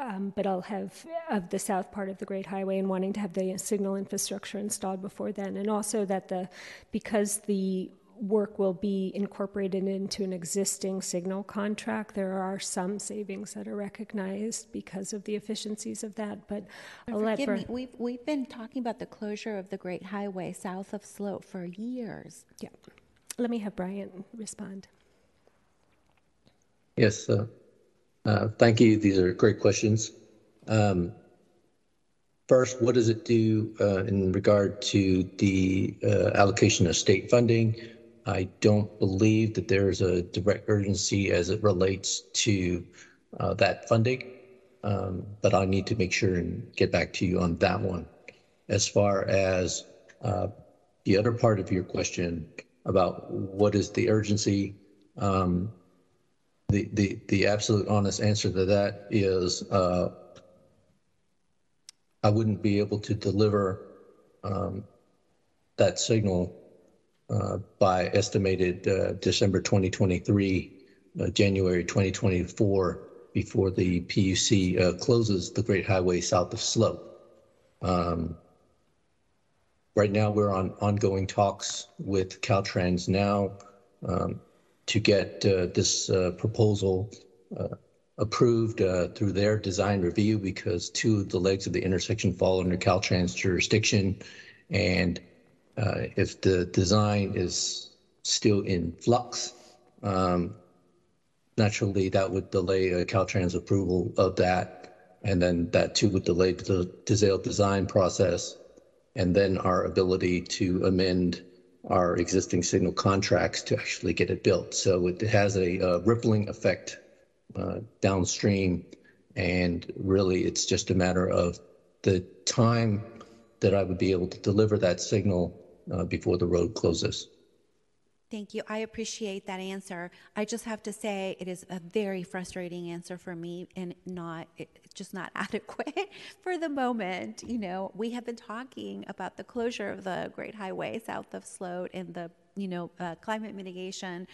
[SPEAKER 8] um, but I'll have of the south part of the Great Highway and wanting to have the signal infrastructure installed before then, and also that the because the work will be incorporated into an existing signal contract. There are some savings that are recognized because of the efficiencies of that, but
[SPEAKER 9] I'll forgive let me, we've, we've been talking about the closure of the Great Highway south of Sloat for years.
[SPEAKER 8] Yeah. Let me have Bryant respond.
[SPEAKER 10] Yes, uh, uh, thank you. These are great questions. Um, first, what does it do uh, in regard to the uh, allocation of state funding? I don't believe that there is a direct urgency as it relates to uh, that funding, um, but I need to make sure and get back to you on that one. As far as uh, the other part of your question about what is the urgency, um, the, the, the absolute honest answer to that is uh, I wouldn't be able to deliver um, that signal by estimated uh, December 2023, uh, January 2024, before the PUC closes the Great Highway south of Sloat. Um, right now, we're on ongoing talks with Caltrans now um, to get this proposal approved uh, through their design review because two of the legs of the intersection fall under Caltrans jurisdiction. And uh, if the design is still in flux, um, naturally that would delay Caltrans approval of that, and then that too would delay the detail design process, and then our ability to amend our existing signal contracts to actually get it built. So it has a, a rippling effect uh, downstream, and really it's just a matter of the time that I would be able to deliver that signal uh, before the road closes.
[SPEAKER 9] Thank you. I appreciate that answer. I just have to say it is a very frustrating answer for me and not just not [LAUGHS] adequate for the moment. You know, we have been talking about the closure of the Great Highway south of Sloat and the you know, climate mitigation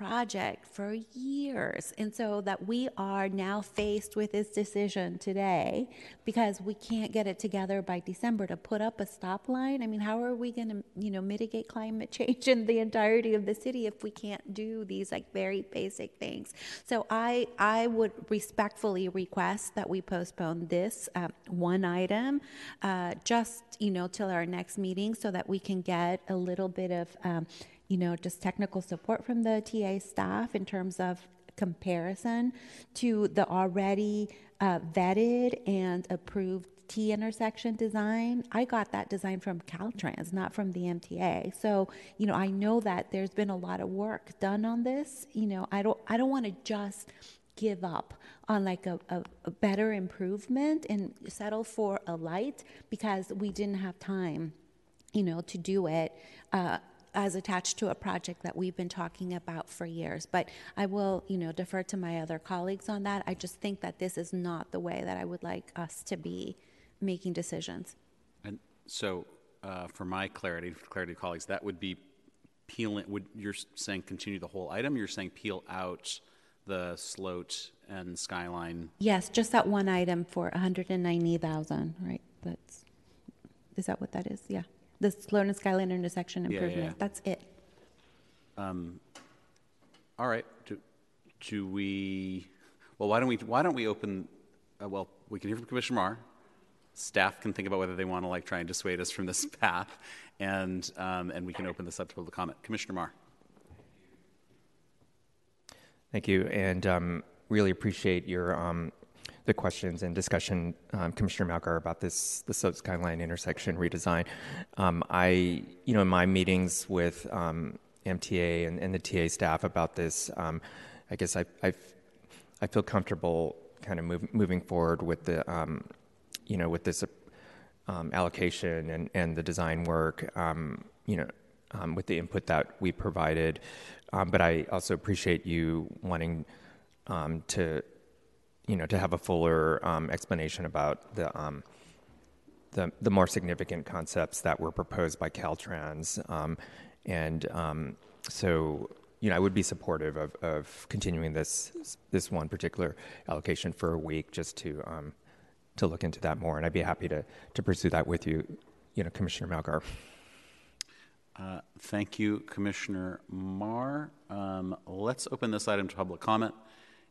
[SPEAKER 9] project for years. And so that we are now faced with this decision today because we can't get it together by December to put up a stop line. I mean, how are we going to, you know, mitigate climate [LAUGHS] change in the entirety of the city if we can't do these like very basic things? So I, I would respectfully request that we postpone this um, one item uh, just, you know, till our next meeting so that we can get a little bit of um, you know, just technical support from the TA staff in terms of comparison to the already uh, vetted and approved T intersection design. I got that design from Caltrans, not from the MTA. So, you know, I know that there's been a lot of work done on this. You know, I don't I don't want to just give up on like a, a, a, better improvement and settle for a light because we didn't have time, you know, to do it. Uh, as attached to a project that we've been talking about for years. But I will, you know, defer to my other colleagues on that. I just think that this is not the way that I would like us to be making decisions.
[SPEAKER 1] And so, uh, for my clarity, for clarity, colleagues, that would be peeling. Would you're saying continue the whole item? You're saying peel out the sloat and skyline.
[SPEAKER 9] Yes, just that one item for 190,000. Right. That's is that what that is? Yeah the Sloat and Skyline intersection
[SPEAKER 1] Yeah, yeah,
[SPEAKER 9] improvement.
[SPEAKER 1] yeah.
[SPEAKER 9] That's it.
[SPEAKER 1] Um, all right. Do, do we? Well, why don't we? Why don't we open? Uh, well, we can hear from Commissioner Mar. Staff can think about whether they want to like try and dissuade us from this [LAUGHS] path, and um, and we can open this up to public comment. Commissioner Mar.
[SPEAKER 6] Thank you, and um, really appreciate your um, the questions and discussion, um, Commissioner Melgar, about this the Sloat Skyline intersection redesign. Um, I, you know, in my meetings with um, MTA and, and, the TA staff about this, um, I guess I, I, I feel comfortable kind of move, moving forward with the, um, you know, with this um, allocation and, and the design work, you know, with the input that we provided. but I also appreciate you wanting to you know, to have a fuller um, explanation about the, um, the, the more significant concepts that were proposed by Caltrans, um, and um, so you know, I would be supportive of, of continuing this this one particular allocation for a week just to um, to look into that more, and I'd be happy to to pursue that with you, you know, Commissioner Melgar.
[SPEAKER 1] Uh, thank you, Commissioner Mar. Um, let's open this item to public comment.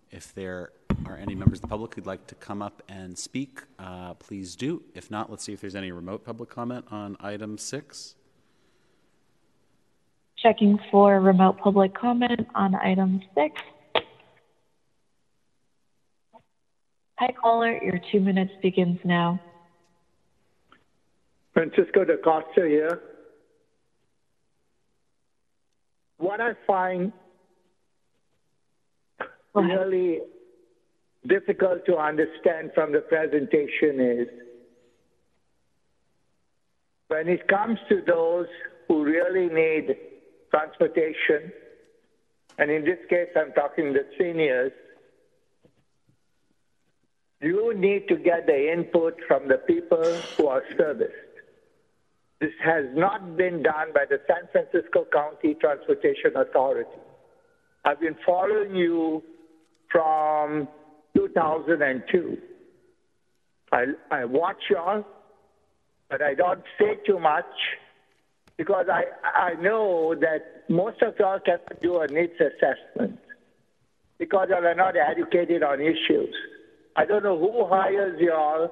[SPEAKER 1] If there are any members of the public who'd like to come up and speak, uh, please do. If not, let's see if there's any remote public comment on item six.
[SPEAKER 3] Checking for remote public comment on item six. Hi, caller. Your two minutes begins now.
[SPEAKER 12] Francisco da Costa here. What I find really difficult to understand from the presentation is when it comes to those who really need transportation, and in this case, I'm talking the seniors, you need to get the input from the people who are serviced. This has not been done by the San Francisco County Transportation Authority. I've been following you from 2002. I, I watch y'all, but I don't say too much because I, I know that most of y'all cannot do a needs assessment because y'all are not educated on issues. I don't know who hires y'all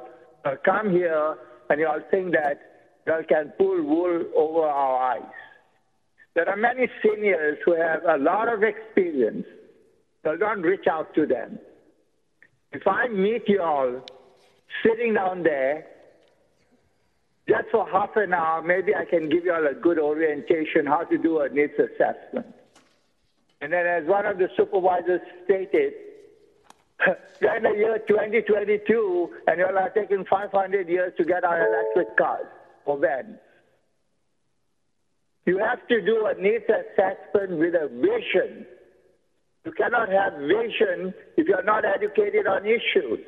[SPEAKER 12] come here and y'all think that y'all can pull wool over our eyes. There are many seniors who have a lot of experience so don't reach out to them. If I meet you all sitting down there, just for half an hour, maybe I can give you all a good orientation how to do a needs assessment. And then, as one of the supervisors stated, [LAUGHS] in the year 2022, and you all are taking 500 years to get our electric cars or vans. You have to do a needs assessment with a vision. You cannot have vision if you're not educated on issues.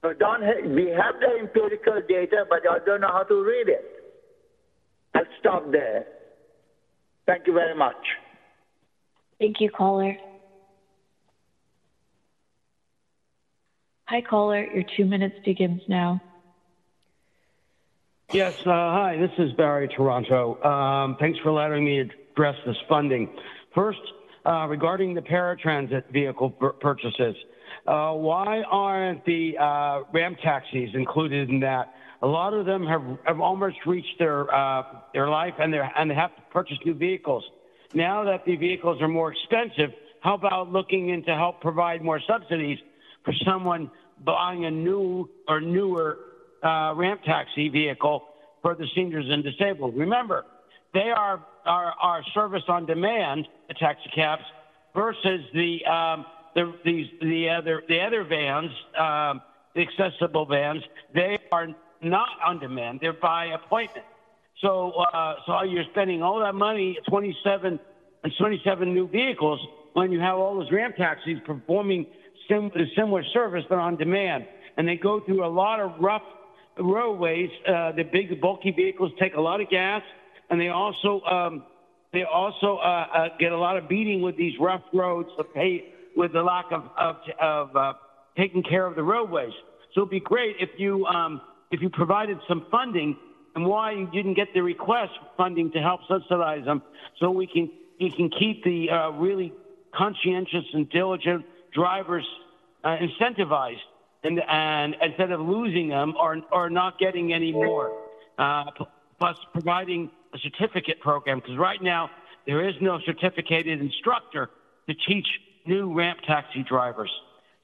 [SPEAKER 12] So don't ha- we have the empirical data, but I don't know how to read it. I'll stop there. Thank you very much.
[SPEAKER 3] Thank you, caller. Hi, caller. Your two minutes begins now.
[SPEAKER 13] Yes, uh, hi, this is Barry Taranto. Um, thanks for letting me address this funding. First, uh, regarding the paratransit vehicle pur- purchases, uh, why aren't the uh, taxis included in that? A lot of them have, have almost reached their uh, their life and they and they have to purchase new vehicles. Now that the vehicles are more expensive, how about looking into help provide more subsidies for someone buying a new or newer uh, ramp taxi vehicle for the seniors and disabled. Remember, they are are, are service on demand, the taxi cabs, versus the um, the these the other the other vans, um, the accessible vans. They are not on demand; they're by appointment. So uh, so you're spending all that money, 27 and 27 new vehicles, when you have all those ramp taxis performing sim- similar service but on demand, and they go through a lot of rough roadways. Uh, the big bulky vehicles take a lot of gas, and they also um, they also uh, uh, get a lot of beating with these rough roads to pay with the lack of of, of uh, taking care of the roadways. So it'd be great if you um, if you provided some funding and why you didn't get the request for funding to help subsidize them, so we can you can keep the uh, really conscientious and diligent drivers uh, incentivized and, and instead of losing them or, or not getting any more. Uh, plus providing a certificate program because right now there is no certificated instructor to teach new ramp taxi drivers.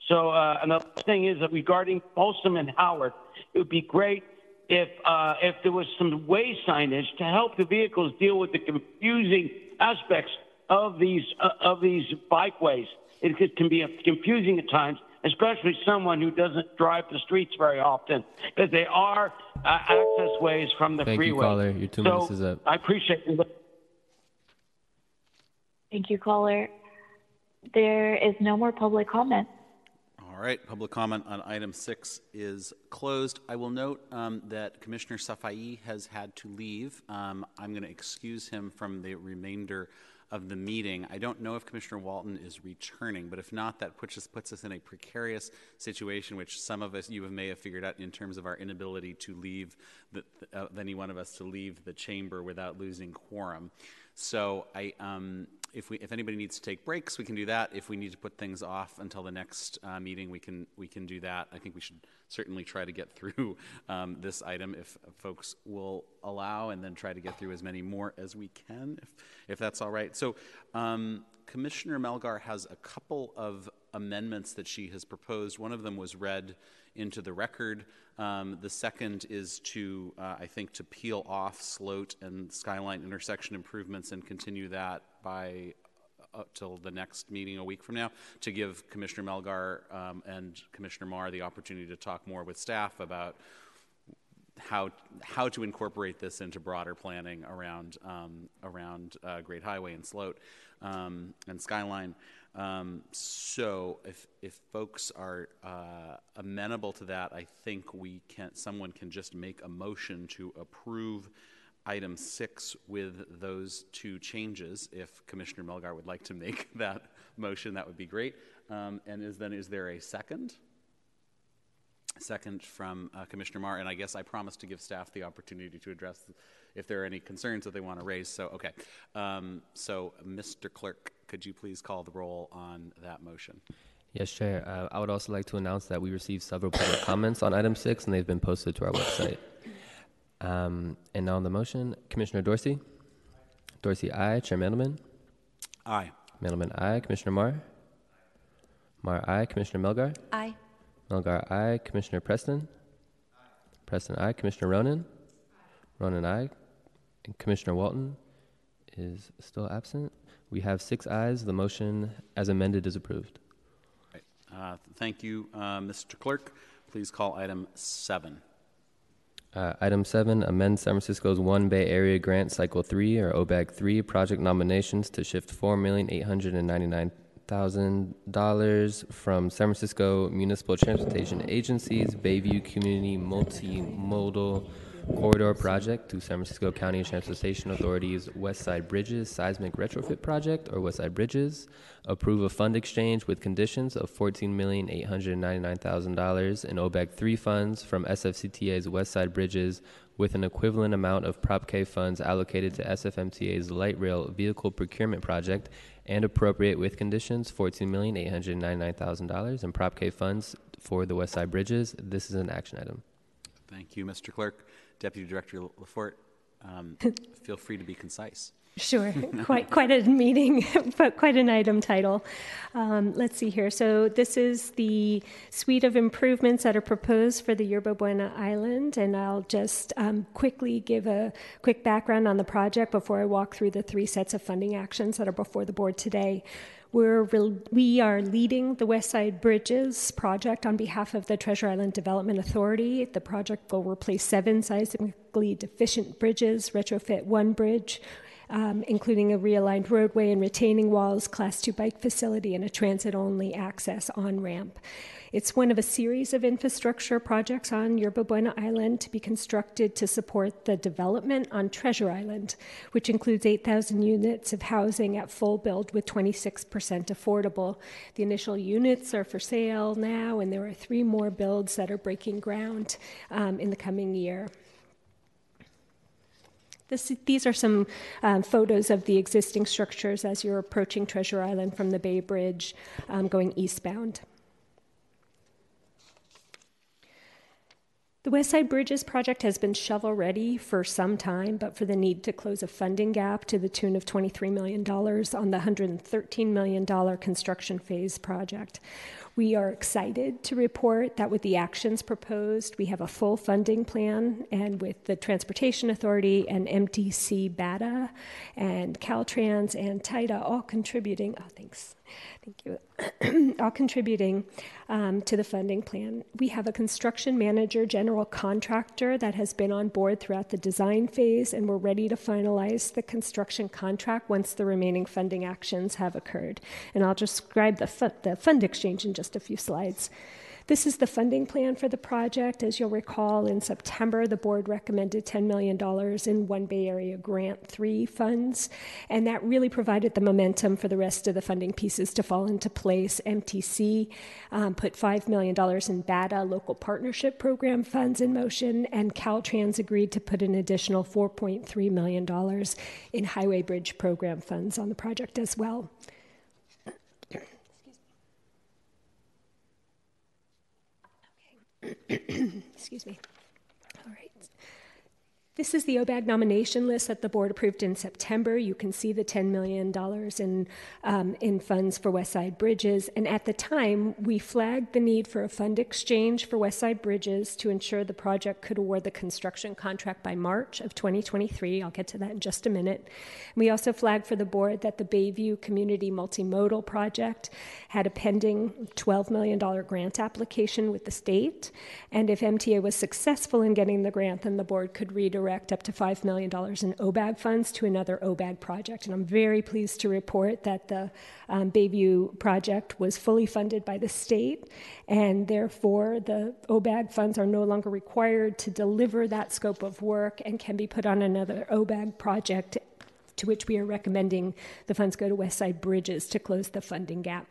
[SPEAKER 13] So uh, another thing is that regarding Folsom and Howard, it would be great if uh, if there was some way signage to help the vehicles deal with the confusing aspects of these uh, of these bikeways. It can be confusing at times, especially someone who doesn't drive the streets very often, because they are uh, access ways from the
[SPEAKER 2] Thank you, caller. Your two
[SPEAKER 13] so
[SPEAKER 2] minutes is up.
[SPEAKER 13] I appreciate you.
[SPEAKER 3] Thank you, caller. There is no more public comment.
[SPEAKER 1] All right, public comment on item six is closed. I will note um, that Commissioner Safai has had to leave. Um, I'm going to excuse him from the remainder of the meeting. I don't know if Commissioner Walton is returning, but if not, that puts us, puts us in a precarious situation, which some of us, you may have figured out in terms of our inability to leave, the, uh, any one of us to leave the chamber without losing quorum. So I, um, if we, if anybody needs to take breaks, we can do that. If we need to put things off until the next uh, meeting, we can we can do that. I think we should certainly try to get through [LAUGHS] um, this item if folks will allow, and then try to get through as many more as we can, if if that's all right. So, um, Commissioner Melgar has a couple of amendments that she has proposed. One of them was read into the record. Um, the second is to, uh, I think, to peel off Sloat and Skyline intersection improvements and continue that by up till the next meeting a week from now to give Commissioner Melgar um, and Commissioner Mar the opportunity to talk more with staff about how how to incorporate this into broader planning around um, around uh, Great Highway and Sloat um, and Skyline. Um, so if if folks are uh, amenable to that, I think we can someone can just make a motion to approve item six with those two changes. If Commissioner Melgar would like to make [LAUGHS] that motion, that would be great. Um, and is then is there a second? Second from uh, Commissioner Mar, and I guess I promised to give staff the opportunity to address if there are any concerns that they want to raise. So, okay. Um, so, Mr. Clerk, could you please call the roll on that motion?
[SPEAKER 2] Yes, Chair. Uh, I would also like to announce that we received several public comments on item six, and they've been posted to our website. Um, and now on the motion, Commissioner Dorsey. Dorsey, aye. Chair Mandelman.
[SPEAKER 1] Aye.
[SPEAKER 2] Mandelman, aye. Commissioner Mar. Mar, aye. Commissioner Melgar.
[SPEAKER 9] Aye.
[SPEAKER 2] Melgar, aye. Commissioner Preston. Aye. Preston, aye. Commissioner Ronen. Aye. Ronen, aye. And Commissioner Walton is still absent. We have six ayes. The motion, as amended, is approved.
[SPEAKER 1] Uh, thank you, uh, Mr. Clerk. Please call item seven.
[SPEAKER 2] Uh, item seven, amend San Francisco's One Bay Area Grant Cycle Three or OBAG Three project nominations to shift four million eight hundred and ninety-nine thousand dollars from San Francisco Municipal Transportation Agency's Bayview Community Multimodal Corridor Project to San Francisco County Transportation Authority's West Side Bridges Seismic Retrofit Project or West Side Bridges. Approve a fund exchange with conditions of $14,899,000 in OBAG 3 funds from SFCTA's West Side Bridges with an equivalent amount of Prop K funds allocated to SFMTA's Light Rail Vehicle Procurement Project and appropriate with conditions $14,899,000 in Prop K funds for the West Side Bridges. This is an action item.
[SPEAKER 1] Thank you, Mr. Clerk. Deputy Director LaForte, um, [LAUGHS] feel free to be concise.
[SPEAKER 8] Sure, [LAUGHS] quite quite a meeting, [LAUGHS] but quite an item title. Um, let's see here. So this is the suite of improvements that are proposed for the Yerba Buena Island, and I'll just um, quickly give a quick background on the project before I walk through the three sets of funding actions that are before the board today. We're we are leading the West Side Bridges project on behalf of the Treasure Island Development Authority. The project will replace seven seismically deficient bridges, retrofit one bridge, um, including a realigned roadway and retaining walls, class two bike facility, and a transit only access on ramp. It's one of a series of infrastructure projects on Yerba Buena Island to be constructed to support the development on Treasure Island, which includes 8,000 units of housing at full build with 26% affordable. The initial units are for sale now, and there are three more builds that are breaking ground um, in the coming year. This, these are some um, photos of the existing structures as you're approaching Treasure Island from the Bay Bridge um, going eastbound. The West Side Bridges project has been shovel ready for some time, but for the need to close a funding gap to the tune of $23 million on the $113 million construction phase project. We are excited to report that with the actions proposed, we have a full funding plan, and with the Transportation Authority and MTC BATA and Caltrans and TIDA all contributing. Oh, thanks. Thank you. [CLEARS THROAT] all contributing um, to the funding plan. We have a construction manager, general contractor that has been on board throughout the design phase, and we're ready to finalize the construction contract once the remaining funding actions have occurred. And I'll describe the, fu- the fund exchange in just a few slides. This is the funding plan for the project. As you'll recall, in September, the board recommended $10 million in One Bay Area Grant 3 funds, and that really provided the momentum for the rest of the funding pieces to fall into place. MTC um, put $5 million in BATA, local partnership program funds in motion, and Caltrans agreed to put an additional $4.3 million in highway bridge program funds on the project as well. Excuse me. This is the OBAG nomination list that the board approved in September. You can see the $10 million in, um, in funds for West Side Bridges. And at the time, we flagged the need for a fund exchange for West Side Bridges to ensure the project could award the construction contract by March of 2023. I'll get to that in just a minute. We also flagged for the board that the Bayview Community Multimodal Project had a pending $12 million grant application with the state. And if MTA was successful in getting the grant, then the board could redirect redirect up to $5 million in OBAG funds to another OBAG project. And I'm very pleased to report that the um, Bayview project was fully funded by the state, and therefore the OBAG funds are no longer required to deliver that scope of work and can be put on another OBAG project to which we are recommending the funds go to West Side Bridges to close the funding gap.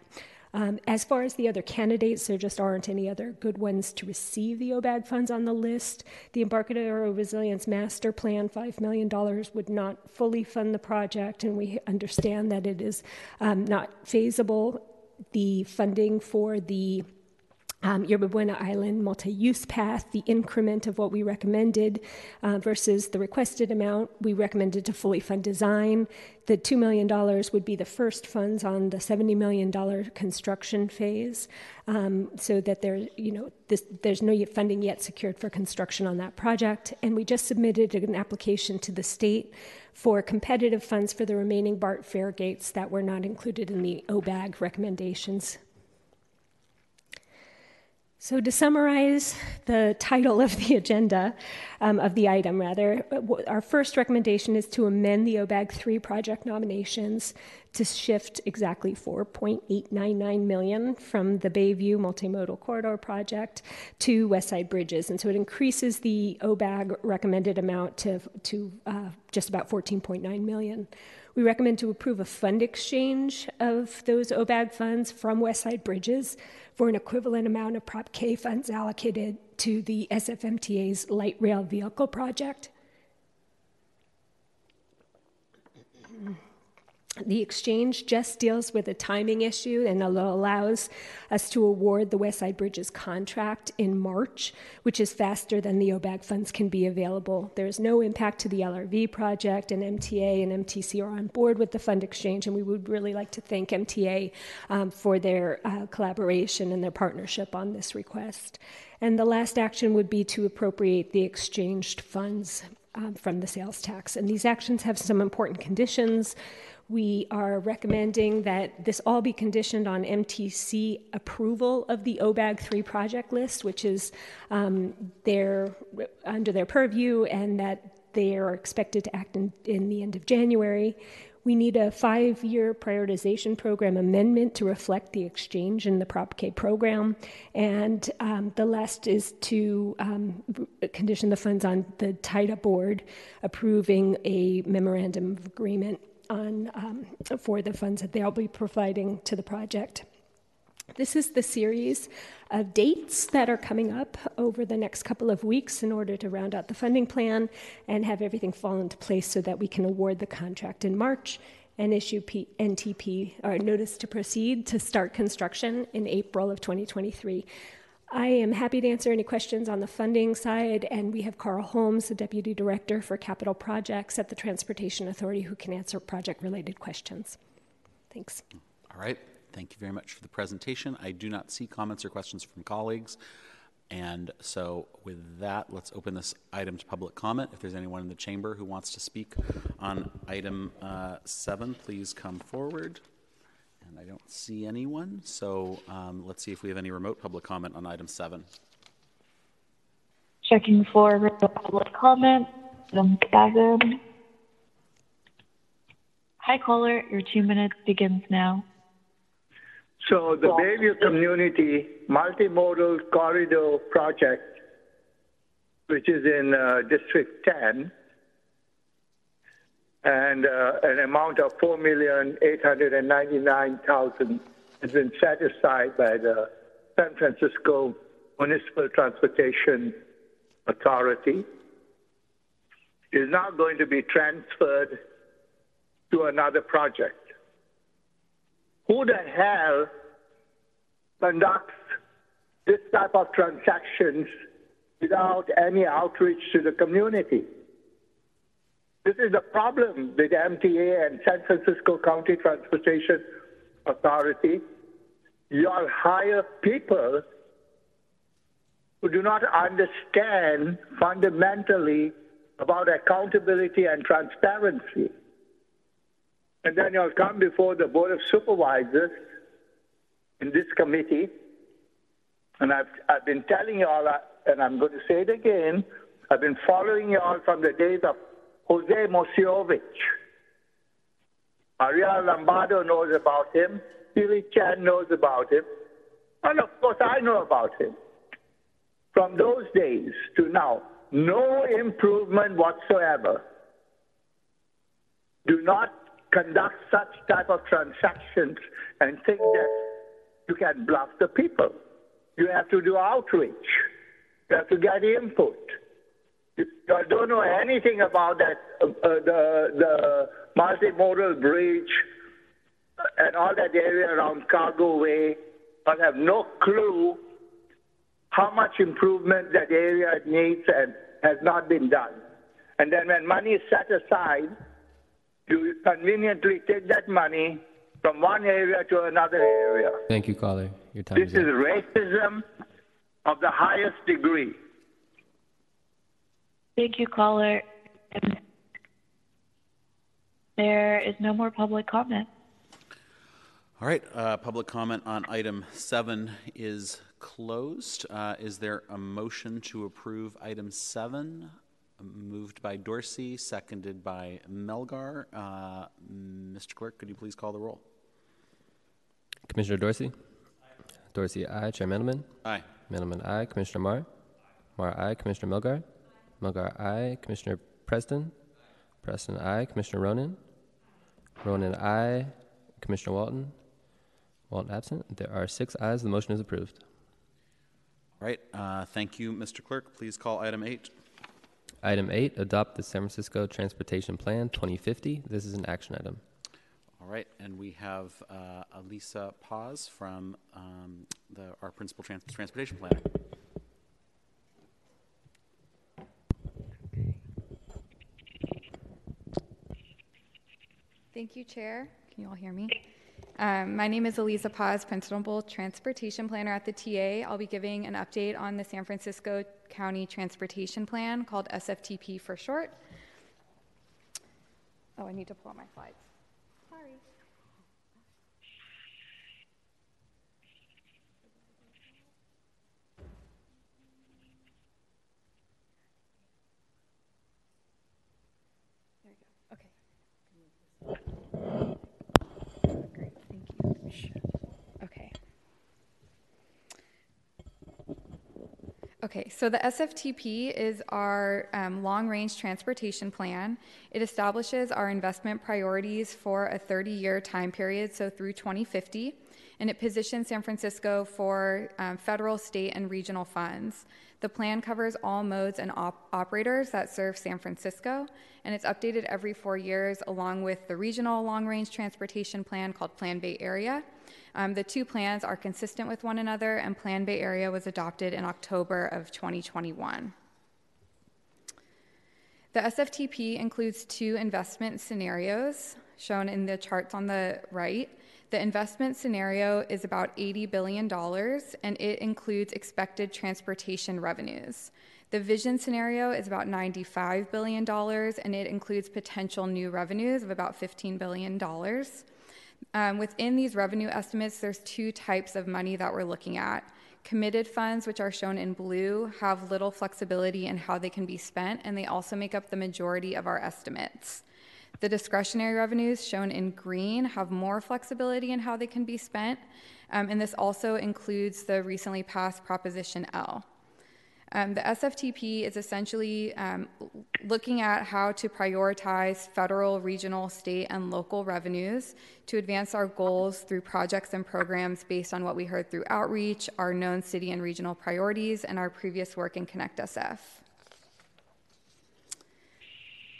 [SPEAKER 8] Um, as far as the other candidates, there just aren't any other good ones to receive the OBAG funds on the list. The Embarcadero Resilience Master Plan, $5 million, would not fully fund the project, and we understand that it is um, not feasible. The funding for the um, Yerba Buena Island multi-use path, the increment of what we recommended uh, versus the requested amount, we recommended to fully fund design. The $2 million would be the first funds on the $70 million construction phase, um, so that there, you know, this, there's no funding yet secured for construction on that project. And we just submitted an application to the state for competitive funds for the remaining BART fare gates that were not included in the OBAG recommendations. So, to summarize the title of the agenda, um, of the item rather, our first recommendation is to amend the OBAG 3 project nominations to shift exactly 4.899 million from the Bayview Multimodal Corridor project to Westside Bridges. And so it increases the OBAG recommended amount to, to uh, just about 14.9 million. We recommend to approve a fund exchange of those OBAG funds from Westside Bridges for an equivalent amount of Prop K funds allocated to the SFMTA's light rail vehicle project. The exchange just deals with a timing issue and allows us to award the West Side Bridges contract in March, which is faster than the OBAG funds can be available. There is no impact to the LRV project, and MTA and MTC are on board with the fund exchange, and we would really like to thank MTA um, for their uh, collaboration and their partnership on this request. And the last action would be to appropriate the exchanged funds um, from the sales tax. And these actions have some important conditions. We are recommending that this all be conditioned on MTC approval of the OBAG 3 project list, which is um, their, under their purview, and that they are expected to act in, in the end of January. We need a five year prioritization program amendment to reflect the exchange in the Prop K program. And um, the last is to um, condition the funds on the TIDA board approving a memorandum of agreement on, um, for the funds that they'll be providing to the project. This is the series of dates that are coming up over the next couple of weeks in order to round out the funding plan and have everything fall into place so that we can award the contract in March and issue P- NTP or notice to proceed to start construction in April of 2023. I am happy to answer any questions on the funding side, and we have Carl Holmes, the Deputy Director for Capital Projects at the Transportation Authority, who can answer project related questions. Thanks.
[SPEAKER 1] All right. Thank you very much for the presentation. I do not see comments or questions from colleagues. And so, with that, let's open this item to public comment. If there's anyone in the chamber who wants to speak on item uh, seven, please come forward. And I don't see anyone, so um, let's see if we have any remote public comment on item seven.
[SPEAKER 3] Checking for remote public comment. Item seven. Hi, caller. Your two minutes begins now.
[SPEAKER 12] So the Bayview Community Multimodal Corridor Project, which is in uh, District 10, and uh, an amount of four million eight hundred and ninety-nine thousand has been set aside by the San Francisco Municipal Transportation Authority. Is now going to be transferred to another project. Who the hell conducts this type of transactions without any outreach to the community? This is the problem with MTA and San Francisco County Transportation Authority. You hire people who do not understand fundamentally about accountability and transparency. And then you'll come before the Board of Supervisors in this committee, and I've, I've been telling you all, and I'm going to say it again, I've been following you all from the days of Jose Moscovich. Maria Lombardo knows about him. Billy Chan knows about him. And of course, I know about him. From those days to now, no improvement whatsoever. Do not conduct such type of transactions and think that you can bluff the people. You have to do outreach. You have to get input. You don't know anything about that, uh, uh, the, the multimodal bridge and all that area around Cargo Way, but have no clue how much improvement that area needs and has not been done. And then when money is set aside, you conveniently take that money from one area to another area.
[SPEAKER 2] Thank you, caller. Your time
[SPEAKER 12] this is, is racism of the highest degree.
[SPEAKER 3] Thank you, caller. There is no more public comment.
[SPEAKER 1] All right, uh, public comment on item seven is closed. Uh, is there a motion to approve item seven? Moved by Dorsey, seconded by Melgar. Uh, Mr. Clerk, could you please call the roll?
[SPEAKER 2] Commissioner Dorsey? Dorsey, aye. Chair Mandelman?
[SPEAKER 1] Aye.
[SPEAKER 2] Mandelman, aye. Commissioner Mar? Mar, aye. Commissioner Melgar? Melgar, aye. Commissioner Preston? Preston, aye. Commissioner Ronen? Ronen, aye. Commissioner Walton? Walton, absent. There are six ayes. The motion is approved.
[SPEAKER 1] All right, uh, thank you, Mr. Clerk. Please call item eight.
[SPEAKER 2] Item eight, adopt the San Francisco Transportation Plan 2050. This is an action item.
[SPEAKER 1] All right, and we have uh, Aliza Paz from um, the, our principal trans- transportation planner.
[SPEAKER 14] Thank you, Chair. Can you all hear me? Um, my name is Aliza Paz, Principal Transportation Planner at the TA. I'll be giving an update on the San Francisco County Transportation Plan called SFTP for short. Oh, I need to pull up my slides. Sorry. There we go. Okay. Great, thank you. Okay. Okay, so the SFTP is our um, long range transportation plan. It establishes our investment priorities for a 30 year time period, so through 2050, and it positions San Francisco for um, federal, state, and regional funds. The plan covers all modes and op- operators that serve San Francisco, and it's updated every four years along with the regional long range transportation plan called Plan Bay Area. Um, the two plans are consistent with one another, and Plan Bay Area was adopted in October of 2021. The SFTP includes two investment scenarios shown in the charts on the right. The investment scenario is about $80 billion, and it includes expected transportation revenues. The vision scenario is about $95 billion, and it includes potential new revenues of about $15 billion. Um, within these revenue estimates, there's two types of money that we're looking at. Committed funds, which are shown in blue, have little flexibility in how they can be spent, and they also make up the majority of our estimates. The discretionary revenues, shown in green, have more flexibility in how they can be spent, um, and this also includes the recently passed Proposition L. Um, the SFTP is essentially um, looking at how to prioritize federal, regional, state, and local revenues to advance our goals through projects and programs based on what we heard through outreach, our known city and regional priorities, and our previous work in Connect SF.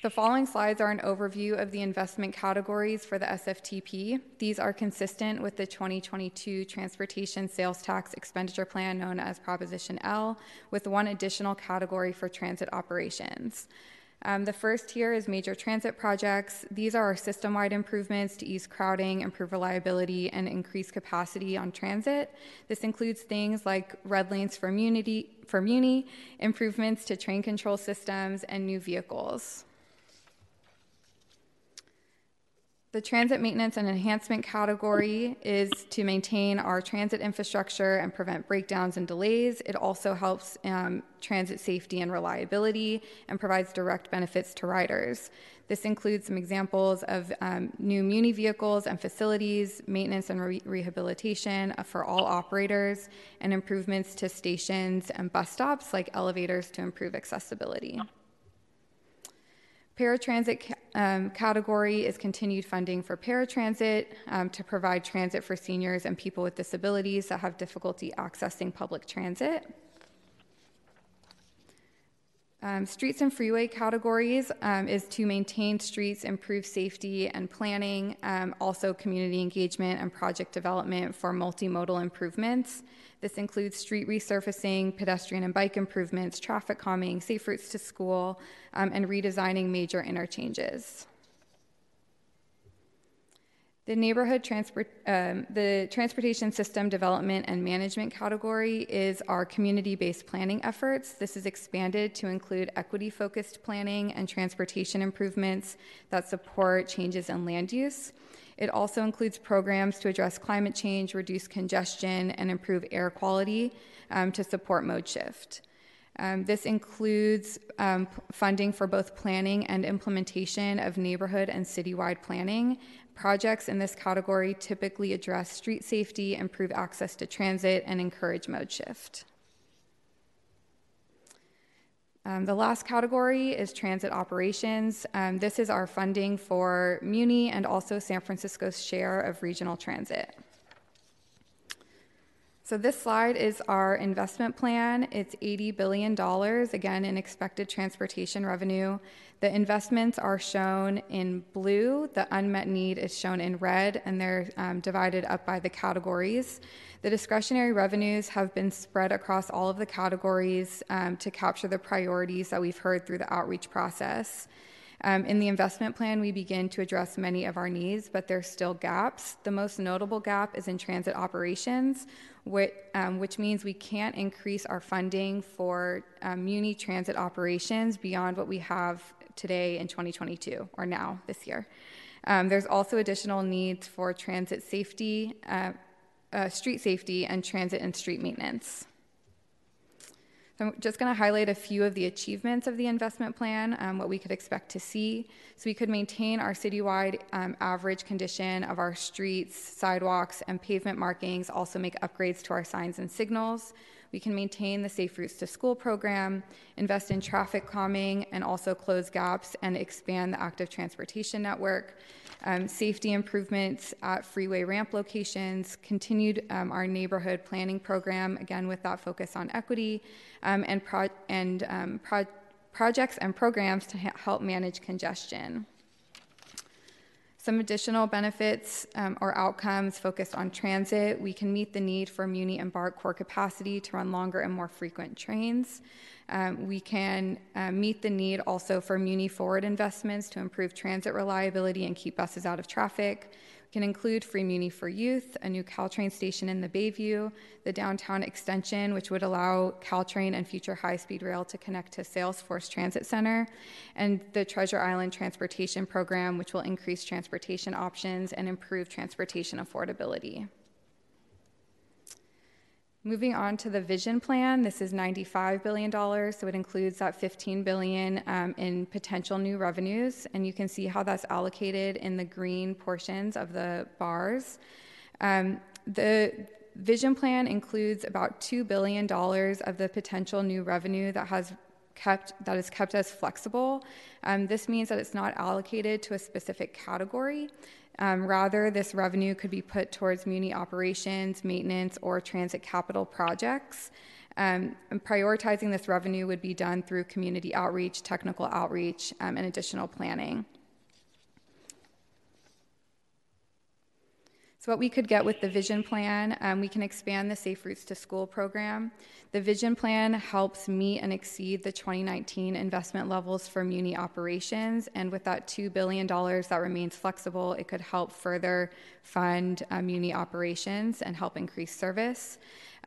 [SPEAKER 14] The following slides are an overview of the investment categories for the SFTP. These are consistent with the 2022 Transportation Sales Tax Expenditure Plan known as Proposition L, with one additional category for transit operations. Um, the first here is major transit projects. These are our system wide improvements to ease crowding, improve reliability, and increase capacity on transit. This includes things like red lanes for, Muni, for Muni, improvements to train control systems, and new vehicles. The transit maintenance and enhancement category is to maintain our transit infrastructure and prevent breakdowns and delays. It also helps um, transit safety and reliability and provides direct benefits to riders. This includes some examples of um, new Muni vehicles and facilities, maintenance and re- rehabilitation for all operators, and improvements to stations and bus stops like elevators to improve accessibility. Paratransit um, category is continued funding for paratransit um, to provide transit for seniors and people with disabilities that have difficulty accessing public transit. Um, streets and freeway categories um, is to maintain streets, improve safety and planning, um, also community engagement and project development for multimodal improvements. This includes street resurfacing, pedestrian and bike improvements, traffic calming, safe routes to school, um, and redesigning major interchanges. The neighborhood transport, um, the transportation system development and management category is our community-based planning efforts. This is expanded to include equity-focused planning and transportation improvements that support changes in land use. It also includes programs to address climate change, reduce congestion, and improve air quality um, to support mode shift. Um, this includes um, funding for both planning and implementation of neighborhood and citywide planning. Projects in this category typically address street safety, improve access to transit, and encourage mode shift. Um, the last category is transit operations. Um, this is our funding for Muni and also San Francisco's share of regional transit. So this slide is our investment plan. It's $80 billion, again, in expected transportation revenue. The investments are shown in blue. The unmet need is shown in red, and they're um, divided up by the categories. The discretionary revenues have been spread across all of the categories um, to capture the priorities that we've heard through the outreach process. Um, in the investment plan, we begin to address many of our needs, but there's still gaps. The most notable gap is in transit operations, which, um, which means we can't increase our funding for um, Muni transit operations beyond what we have today in 2022 or now this year. Um, there's also additional needs for transit safety, uh, uh, street safety, and transit and street maintenance. So I'm just going to highlight a few of the achievements of the investment plan, um, what we could expect to see. So we could maintain our citywide um, average condition of our streets, sidewalks, and pavement markings, also make upgrades to our signs and signals. We can maintain the Safe Routes to School program, invest in traffic calming, and also close gaps and expand the active transportation network um, safety improvements at freeway ramp locations, continued um, our neighborhood planning program, again with that focus on equity, um, and, pro- and um, pro- projects and programs to ha- help manage congestion. Some additional benefits um, or outcomes focused on transit. We can meet the need for Muni and BART core capacity to run longer and more frequent trains. Um, we can uh, meet the need also for Muni forward investments to improve transit reliability and keep buses out of traffic. Can include Free Muni for Youth, a new Caltrain station in the Bayview, the downtown extension, which would allow Caltrain and future high speed rail to connect to Salesforce Transit Center, and the Treasure Island Transportation Program, which will increase transportation options and improve transportation affordability. Moving on to the vision plan, this is $95 billion, so it includes that 15 billion um, in potential new revenues, and you can see how that's allocated in the green portions of the bars. Um, the vision plan includes about $2 billion of the potential new revenue that has kept that is kept as flexible. Um, this means that it's not allocated to a specific category. Um, rather, this revenue could be put towards Muni operations, maintenance, or transit capital projects. Um, prioritizing this revenue would be done through community outreach, technical outreach, um, and additional planning. What we could get with the vision plan, um, we can expand the Safe Routes to School program. The vision plan helps meet and exceed the 2019 investment levels for Muni operations, and with that $2 billion that remains flexible, it could help further fund uh, Muni operations and help increase service.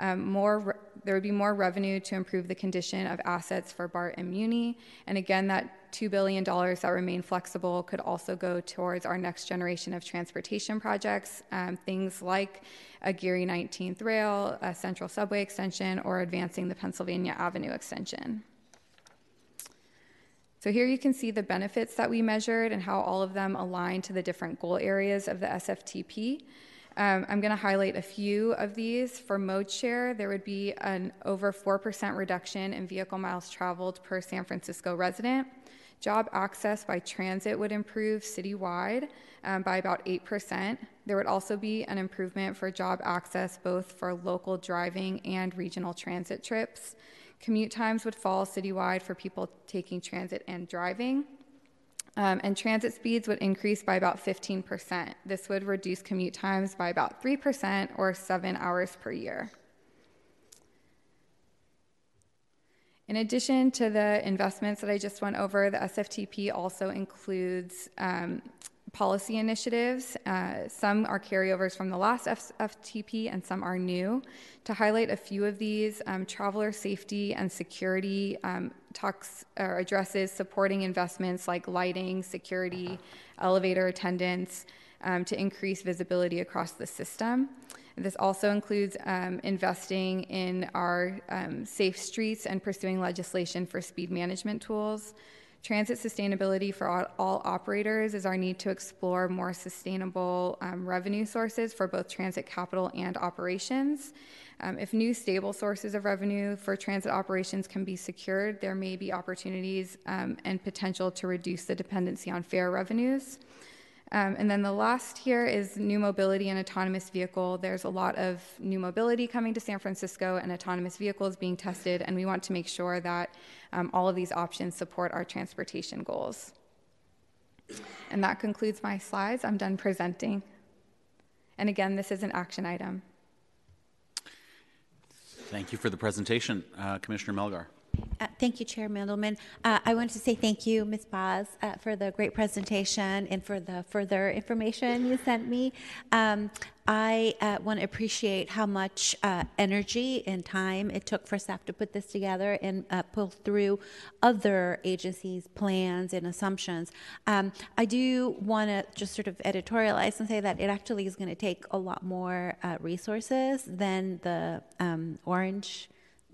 [SPEAKER 14] Um, more, there would be more revenue to improve the condition of assets for BART and Muni, and again, that $2 billion that remain flexible could also go towards our next generation of transportation projects, um, things like a Geary 19th rail, a central subway extension, or advancing the Pennsylvania Avenue extension. So here you can see the benefits that we measured and how all of them align to the different goal areas of the SFTP. Um, I'm going to highlight a few of these. For mode share, there would be an over 4% reduction in vehicle miles traveled per San Francisco resident. Job access by transit would improve citywide um, by about 8%. There would also be an improvement for job access both for local driving and regional transit trips. Commute times would fall citywide for people taking transit and driving. Um, and transit speeds would increase by about 15%. This would reduce commute times by about 3% or seven hours per year. In addition to the investments that I just went over, the SFTP also includes um, policy initiatives. Uh, some are carryovers from the last SFTP and some are new. To highlight a few of these, um, traveler safety and security um, talks or addresses supporting investments like lighting, security, elevator attendance. um, to increase visibility across the system. This also includes um, investing in our um, safe streets and pursuing legislation for speed management tools. Transit sustainability for all, all operators is our need to explore more sustainable um, revenue sources for both transit capital and operations. Um, if new stable sources of revenue for transit operations can be secured, there may be opportunities um, and potential to reduce the dependency on fare revenues. Um, and then the last here is new mobility and autonomous vehicle. There's a lot of new mobility coming to San Francisco and autonomous vehicles being tested, and we want to make sure that um, all of these options support our transportation goals. And that concludes my slides. I'm done presenting. And again, this is an action item.
[SPEAKER 1] Thank you for the presentation, uh, Commissioner Melgar.
[SPEAKER 9] Uh, thank you, Chair Mandelman. Uh, I wanted to say thank you, Ms. Paz, uh, for the great presentation and for the further information you sent me. Um, I uh, want to appreciate how much uh, energy and time it took for staff to put this together and pull through other agencies' plans and assumptions. Um, I do want to just sort of editorialize and say that it actually is going to take a lot more resources than the um, orange,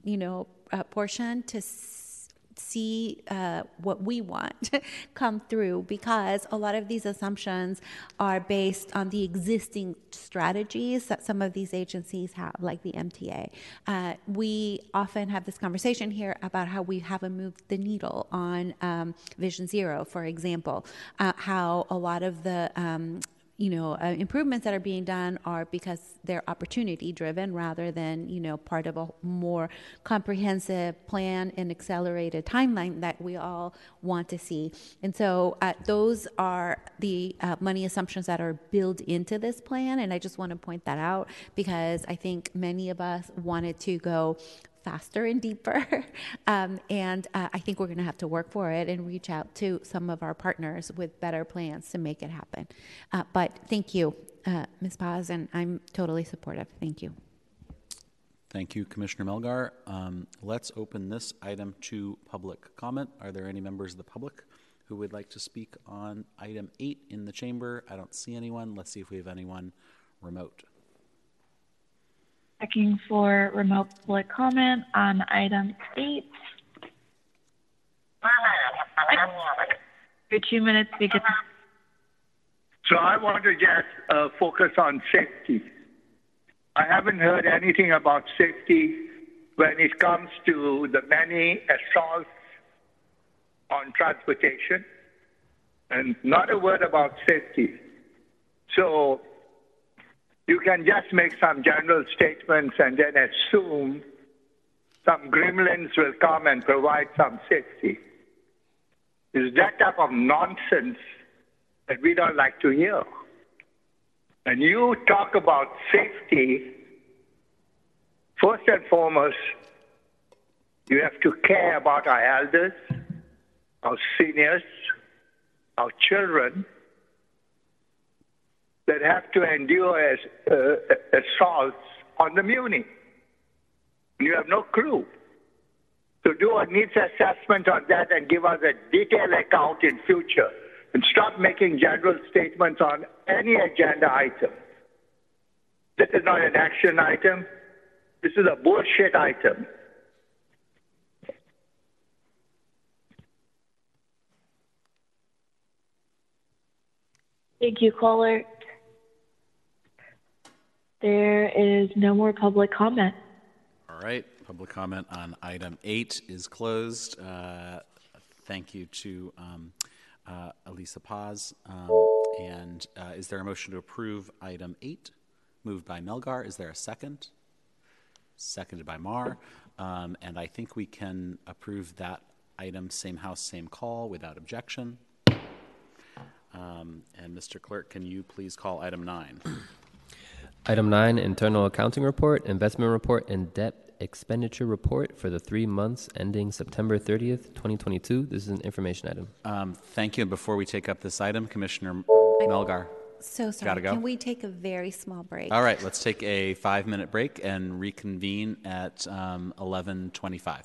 [SPEAKER 9] you know, uh, portion to s- see uh, what we want [LAUGHS] come through because a lot of these assumptions are based on the existing strategies that some of these agencies have, like the MTA. Uh, we often have this conversation here about how we haven't moved the needle on um, Vision Zero, for example, uh, how a lot of the um, you know, uh, improvements that are being done are because they're opportunity driven rather than, you know, part of a more comprehensive plan and accelerated timeline that we all want to see. And so uh, those are the uh, money assumptions that are built into this plan. And I just want to point that out because I think many of us wanted to go faster and deeper. [LAUGHS] um, and uh, I think we're going to have to work for it and reach out to some of our partners with better plans to make it happen. Uh, but thank you, uh, Ms. Paz, and I'm totally supportive. Thank you.
[SPEAKER 1] Thank you, Commissioner Melgar. Um, let's open this item to public comment. Are there any members of the public who would like to speak on item eight in the chamber? I don't see anyone. Let's see if we have anyone remote.
[SPEAKER 3] Checking for remote public comment on item eight. For two minutes because.
[SPEAKER 12] So I want to just uh, focus on safety. I haven't heard anything about safety when it comes to the many assaults on transportation, and not a word about safety. So you can just make some general statements and then assume some gremlins will come and provide some safety. It's that type of nonsense that we don't like to hear. And you talk about safety, first and foremost, you have to care about our elders, our seniors, our children, that have to endure as, uh, assaults on the Muni. You have no clue. So do a needs assessment on that and give us a detailed account in future. And stop making general statements on any agenda item. This is not an action item. This is a bullshit item.
[SPEAKER 3] Thank you, caller. There is no more public comment.
[SPEAKER 1] All right. Public comment on item eight is closed. Uh, thank you to um, uh, Aliza Paz. Um, and uh, is there a motion to approve item eight? Moved by Melgar. Is there a second? Seconded by Mar. Um, and I think we can approve that item, same house, same call, without objection. Um, and Mr. Clerk, can you please call item nine?
[SPEAKER 2] Item 9, Internal Accounting Report, Investment Report, and Debt Expenditure Report for the three months ending September 30th, 2022. This is an information item.
[SPEAKER 1] Um, thank you. And before we take up this item, Commissioner Melgar.
[SPEAKER 9] So sorry.
[SPEAKER 1] Gotta go.
[SPEAKER 9] Can we take a very small break?
[SPEAKER 1] All right, let's take a five minute break and reconvene at um, 1125.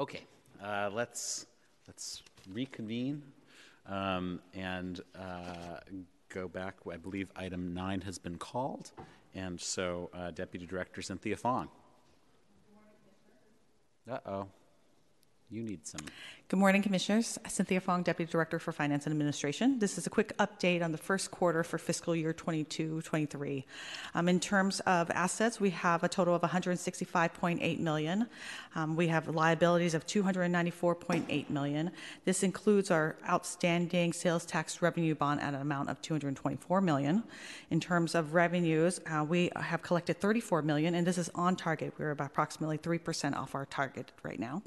[SPEAKER 1] Okay, uh, let's let's reconvene um, and uh, go back. I believe item nine has been called, and so uh, Deputy Director Cynthia Fong. Uh oh, you need some.
[SPEAKER 15] Good morning, Commissioners. Cynthia Fong, Deputy Director for Finance and Administration. This is a quick update on the first quarter for fiscal year 22-23. Um, in terms of assets, we have a total of 165.8 million. Um, we have liabilities of 294.8 million. This includes our outstanding sales tax revenue bond at an amount of 224 million. In terms of revenues, uh, we have collected 34 million, and this is on target. We're about approximately 3% off our target right now.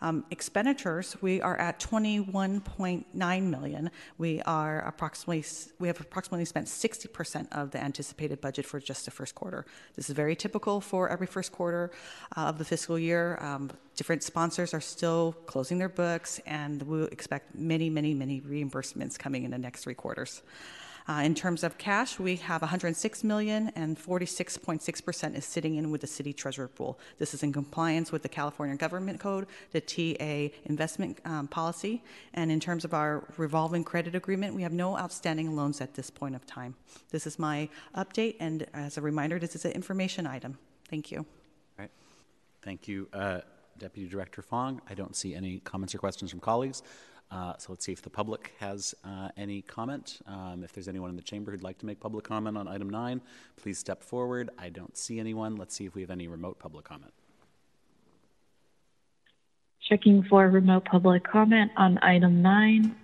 [SPEAKER 15] Um, expenditures, we are at 21.9 million. We are approximately we have approximately spent 60% of the anticipated budget for just the first quarter. This is very typical for every first quarter uh, of the fiscal year. Um, different sponsors are still closing their books, and we expect many, many, many reimbursements coming in the next three quarters. Uh, in terms of cash, we have 106 million and 46.6% is sitting in with the city treasurer pool. This is in compliance with the California Government Code, the TA investment um, policy, and in terms of our revolving credit agreement, we have no outstanding loans at this point of time. This is my update, and as a reminder, this is an information item. Thank you.
[SPEAKER 1] All right. Thank you, uh, Deputy Director Fong. I don't see any comments or questions from colleagues. Uh, so let's see if the public has uh, any comment. Um, if there's anyone in the chamber who'd like to make public comment on item nine, please step forward. I don't see anyone. Let's see if we have any remote public comment.
[SPEAKER 3] Checking for remote public comment on item nine.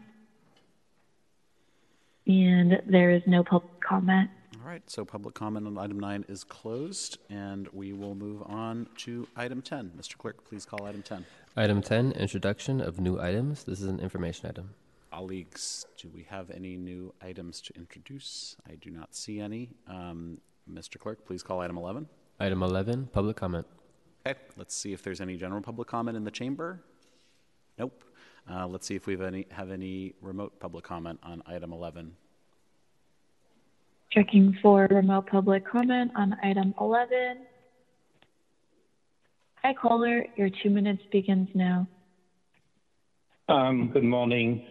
[SPEAKER 3] And there is no public comment.
[SPEAKER 1] All right, so public comment on item nine is closed, and we will move on to item 10. Mr. Clerk, please call item 10.
[SPEAKER 2] Item 10, introduction of new items. This is an information item.
[SPEAKER 1] Colleagues, do we have any new items to introduce? I do not see any. Um, Mr. Clerk, please call item 11.
[SPEAKER 2] Item 11, public comment.
[SPEAKER 1] Okay, let's see if there's any general public comment in the chamber. Nope. Uh, let's see if we have any, have any remote public comment on item 11.
[SPEAKER 3] Checking for remote public comment on item 11. Hi, caller. Your two minutes begins now.
[SPEAKER 16] Um, good morning,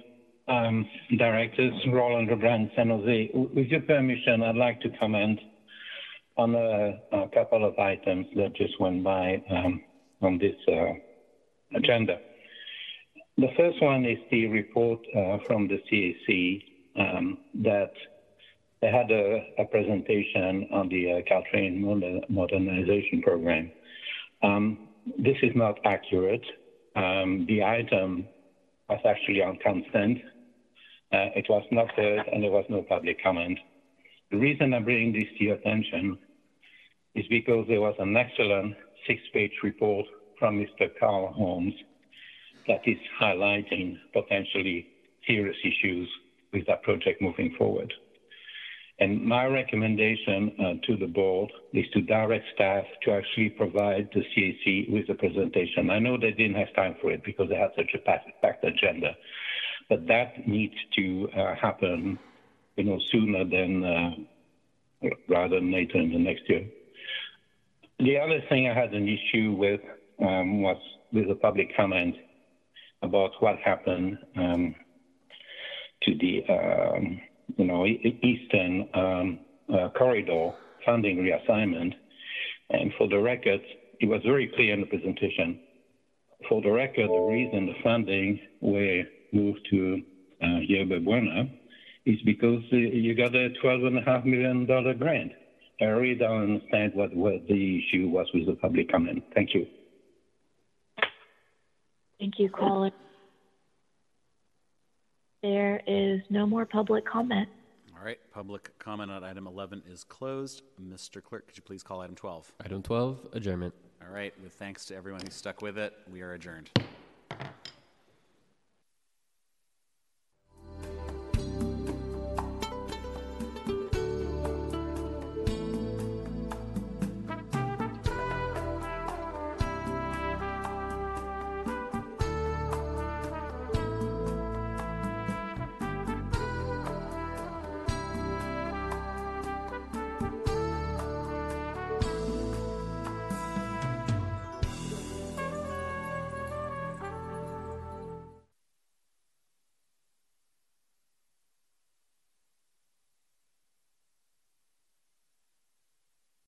[SPEAKER 16] um, directors. Roland Lebrun, San Jose. With your permission, I'd like to comment on a, a couple of items that just went by um, on this uh, agenda. The first one is the report uh, from the CAC um, that they had a, a presentation on the uh, Caltrain modernization program. Um, this is not accurate. Um, the item was actually on consent. Uh, it was not heard and there was no public comment. The reason I'm bringing this to your attention is because there was an excellent six-page report from Mr. Carl Holmes that is highlighting potentially serious issues with that project moving forward. And my recommendation uh, to the board is to direct staff to actually provide the CAC with the presentation. I know they didn't have time for it because they had such a packed agenda, but that needs to uh, happen, you know, sooner than uh, rather than later in the next year. The other thing I had an issue with um, was with the public comment about what happened um, to the um, you know, Eastern um, uh, Corridor funding reassignment. And for the record, it was very clear in the presentation. For the record, the reason the funding were moved to uh, Yerba Buena is because you got a $12.5 million grant. I really don't understand what, what the issue was with the public comment. Thank you.
[SPEAKER 3] Thank you, caller. There is no more public comment.
[SPEAKER 1] All right, public comment on item 11 is closed. Mr. Clerk, could you please call item 12?
[SPEAKER 2] Item 12, adjournment.
[SPEAKER 1] All right, with thanks to everyone who stuck with it, we are adjourned.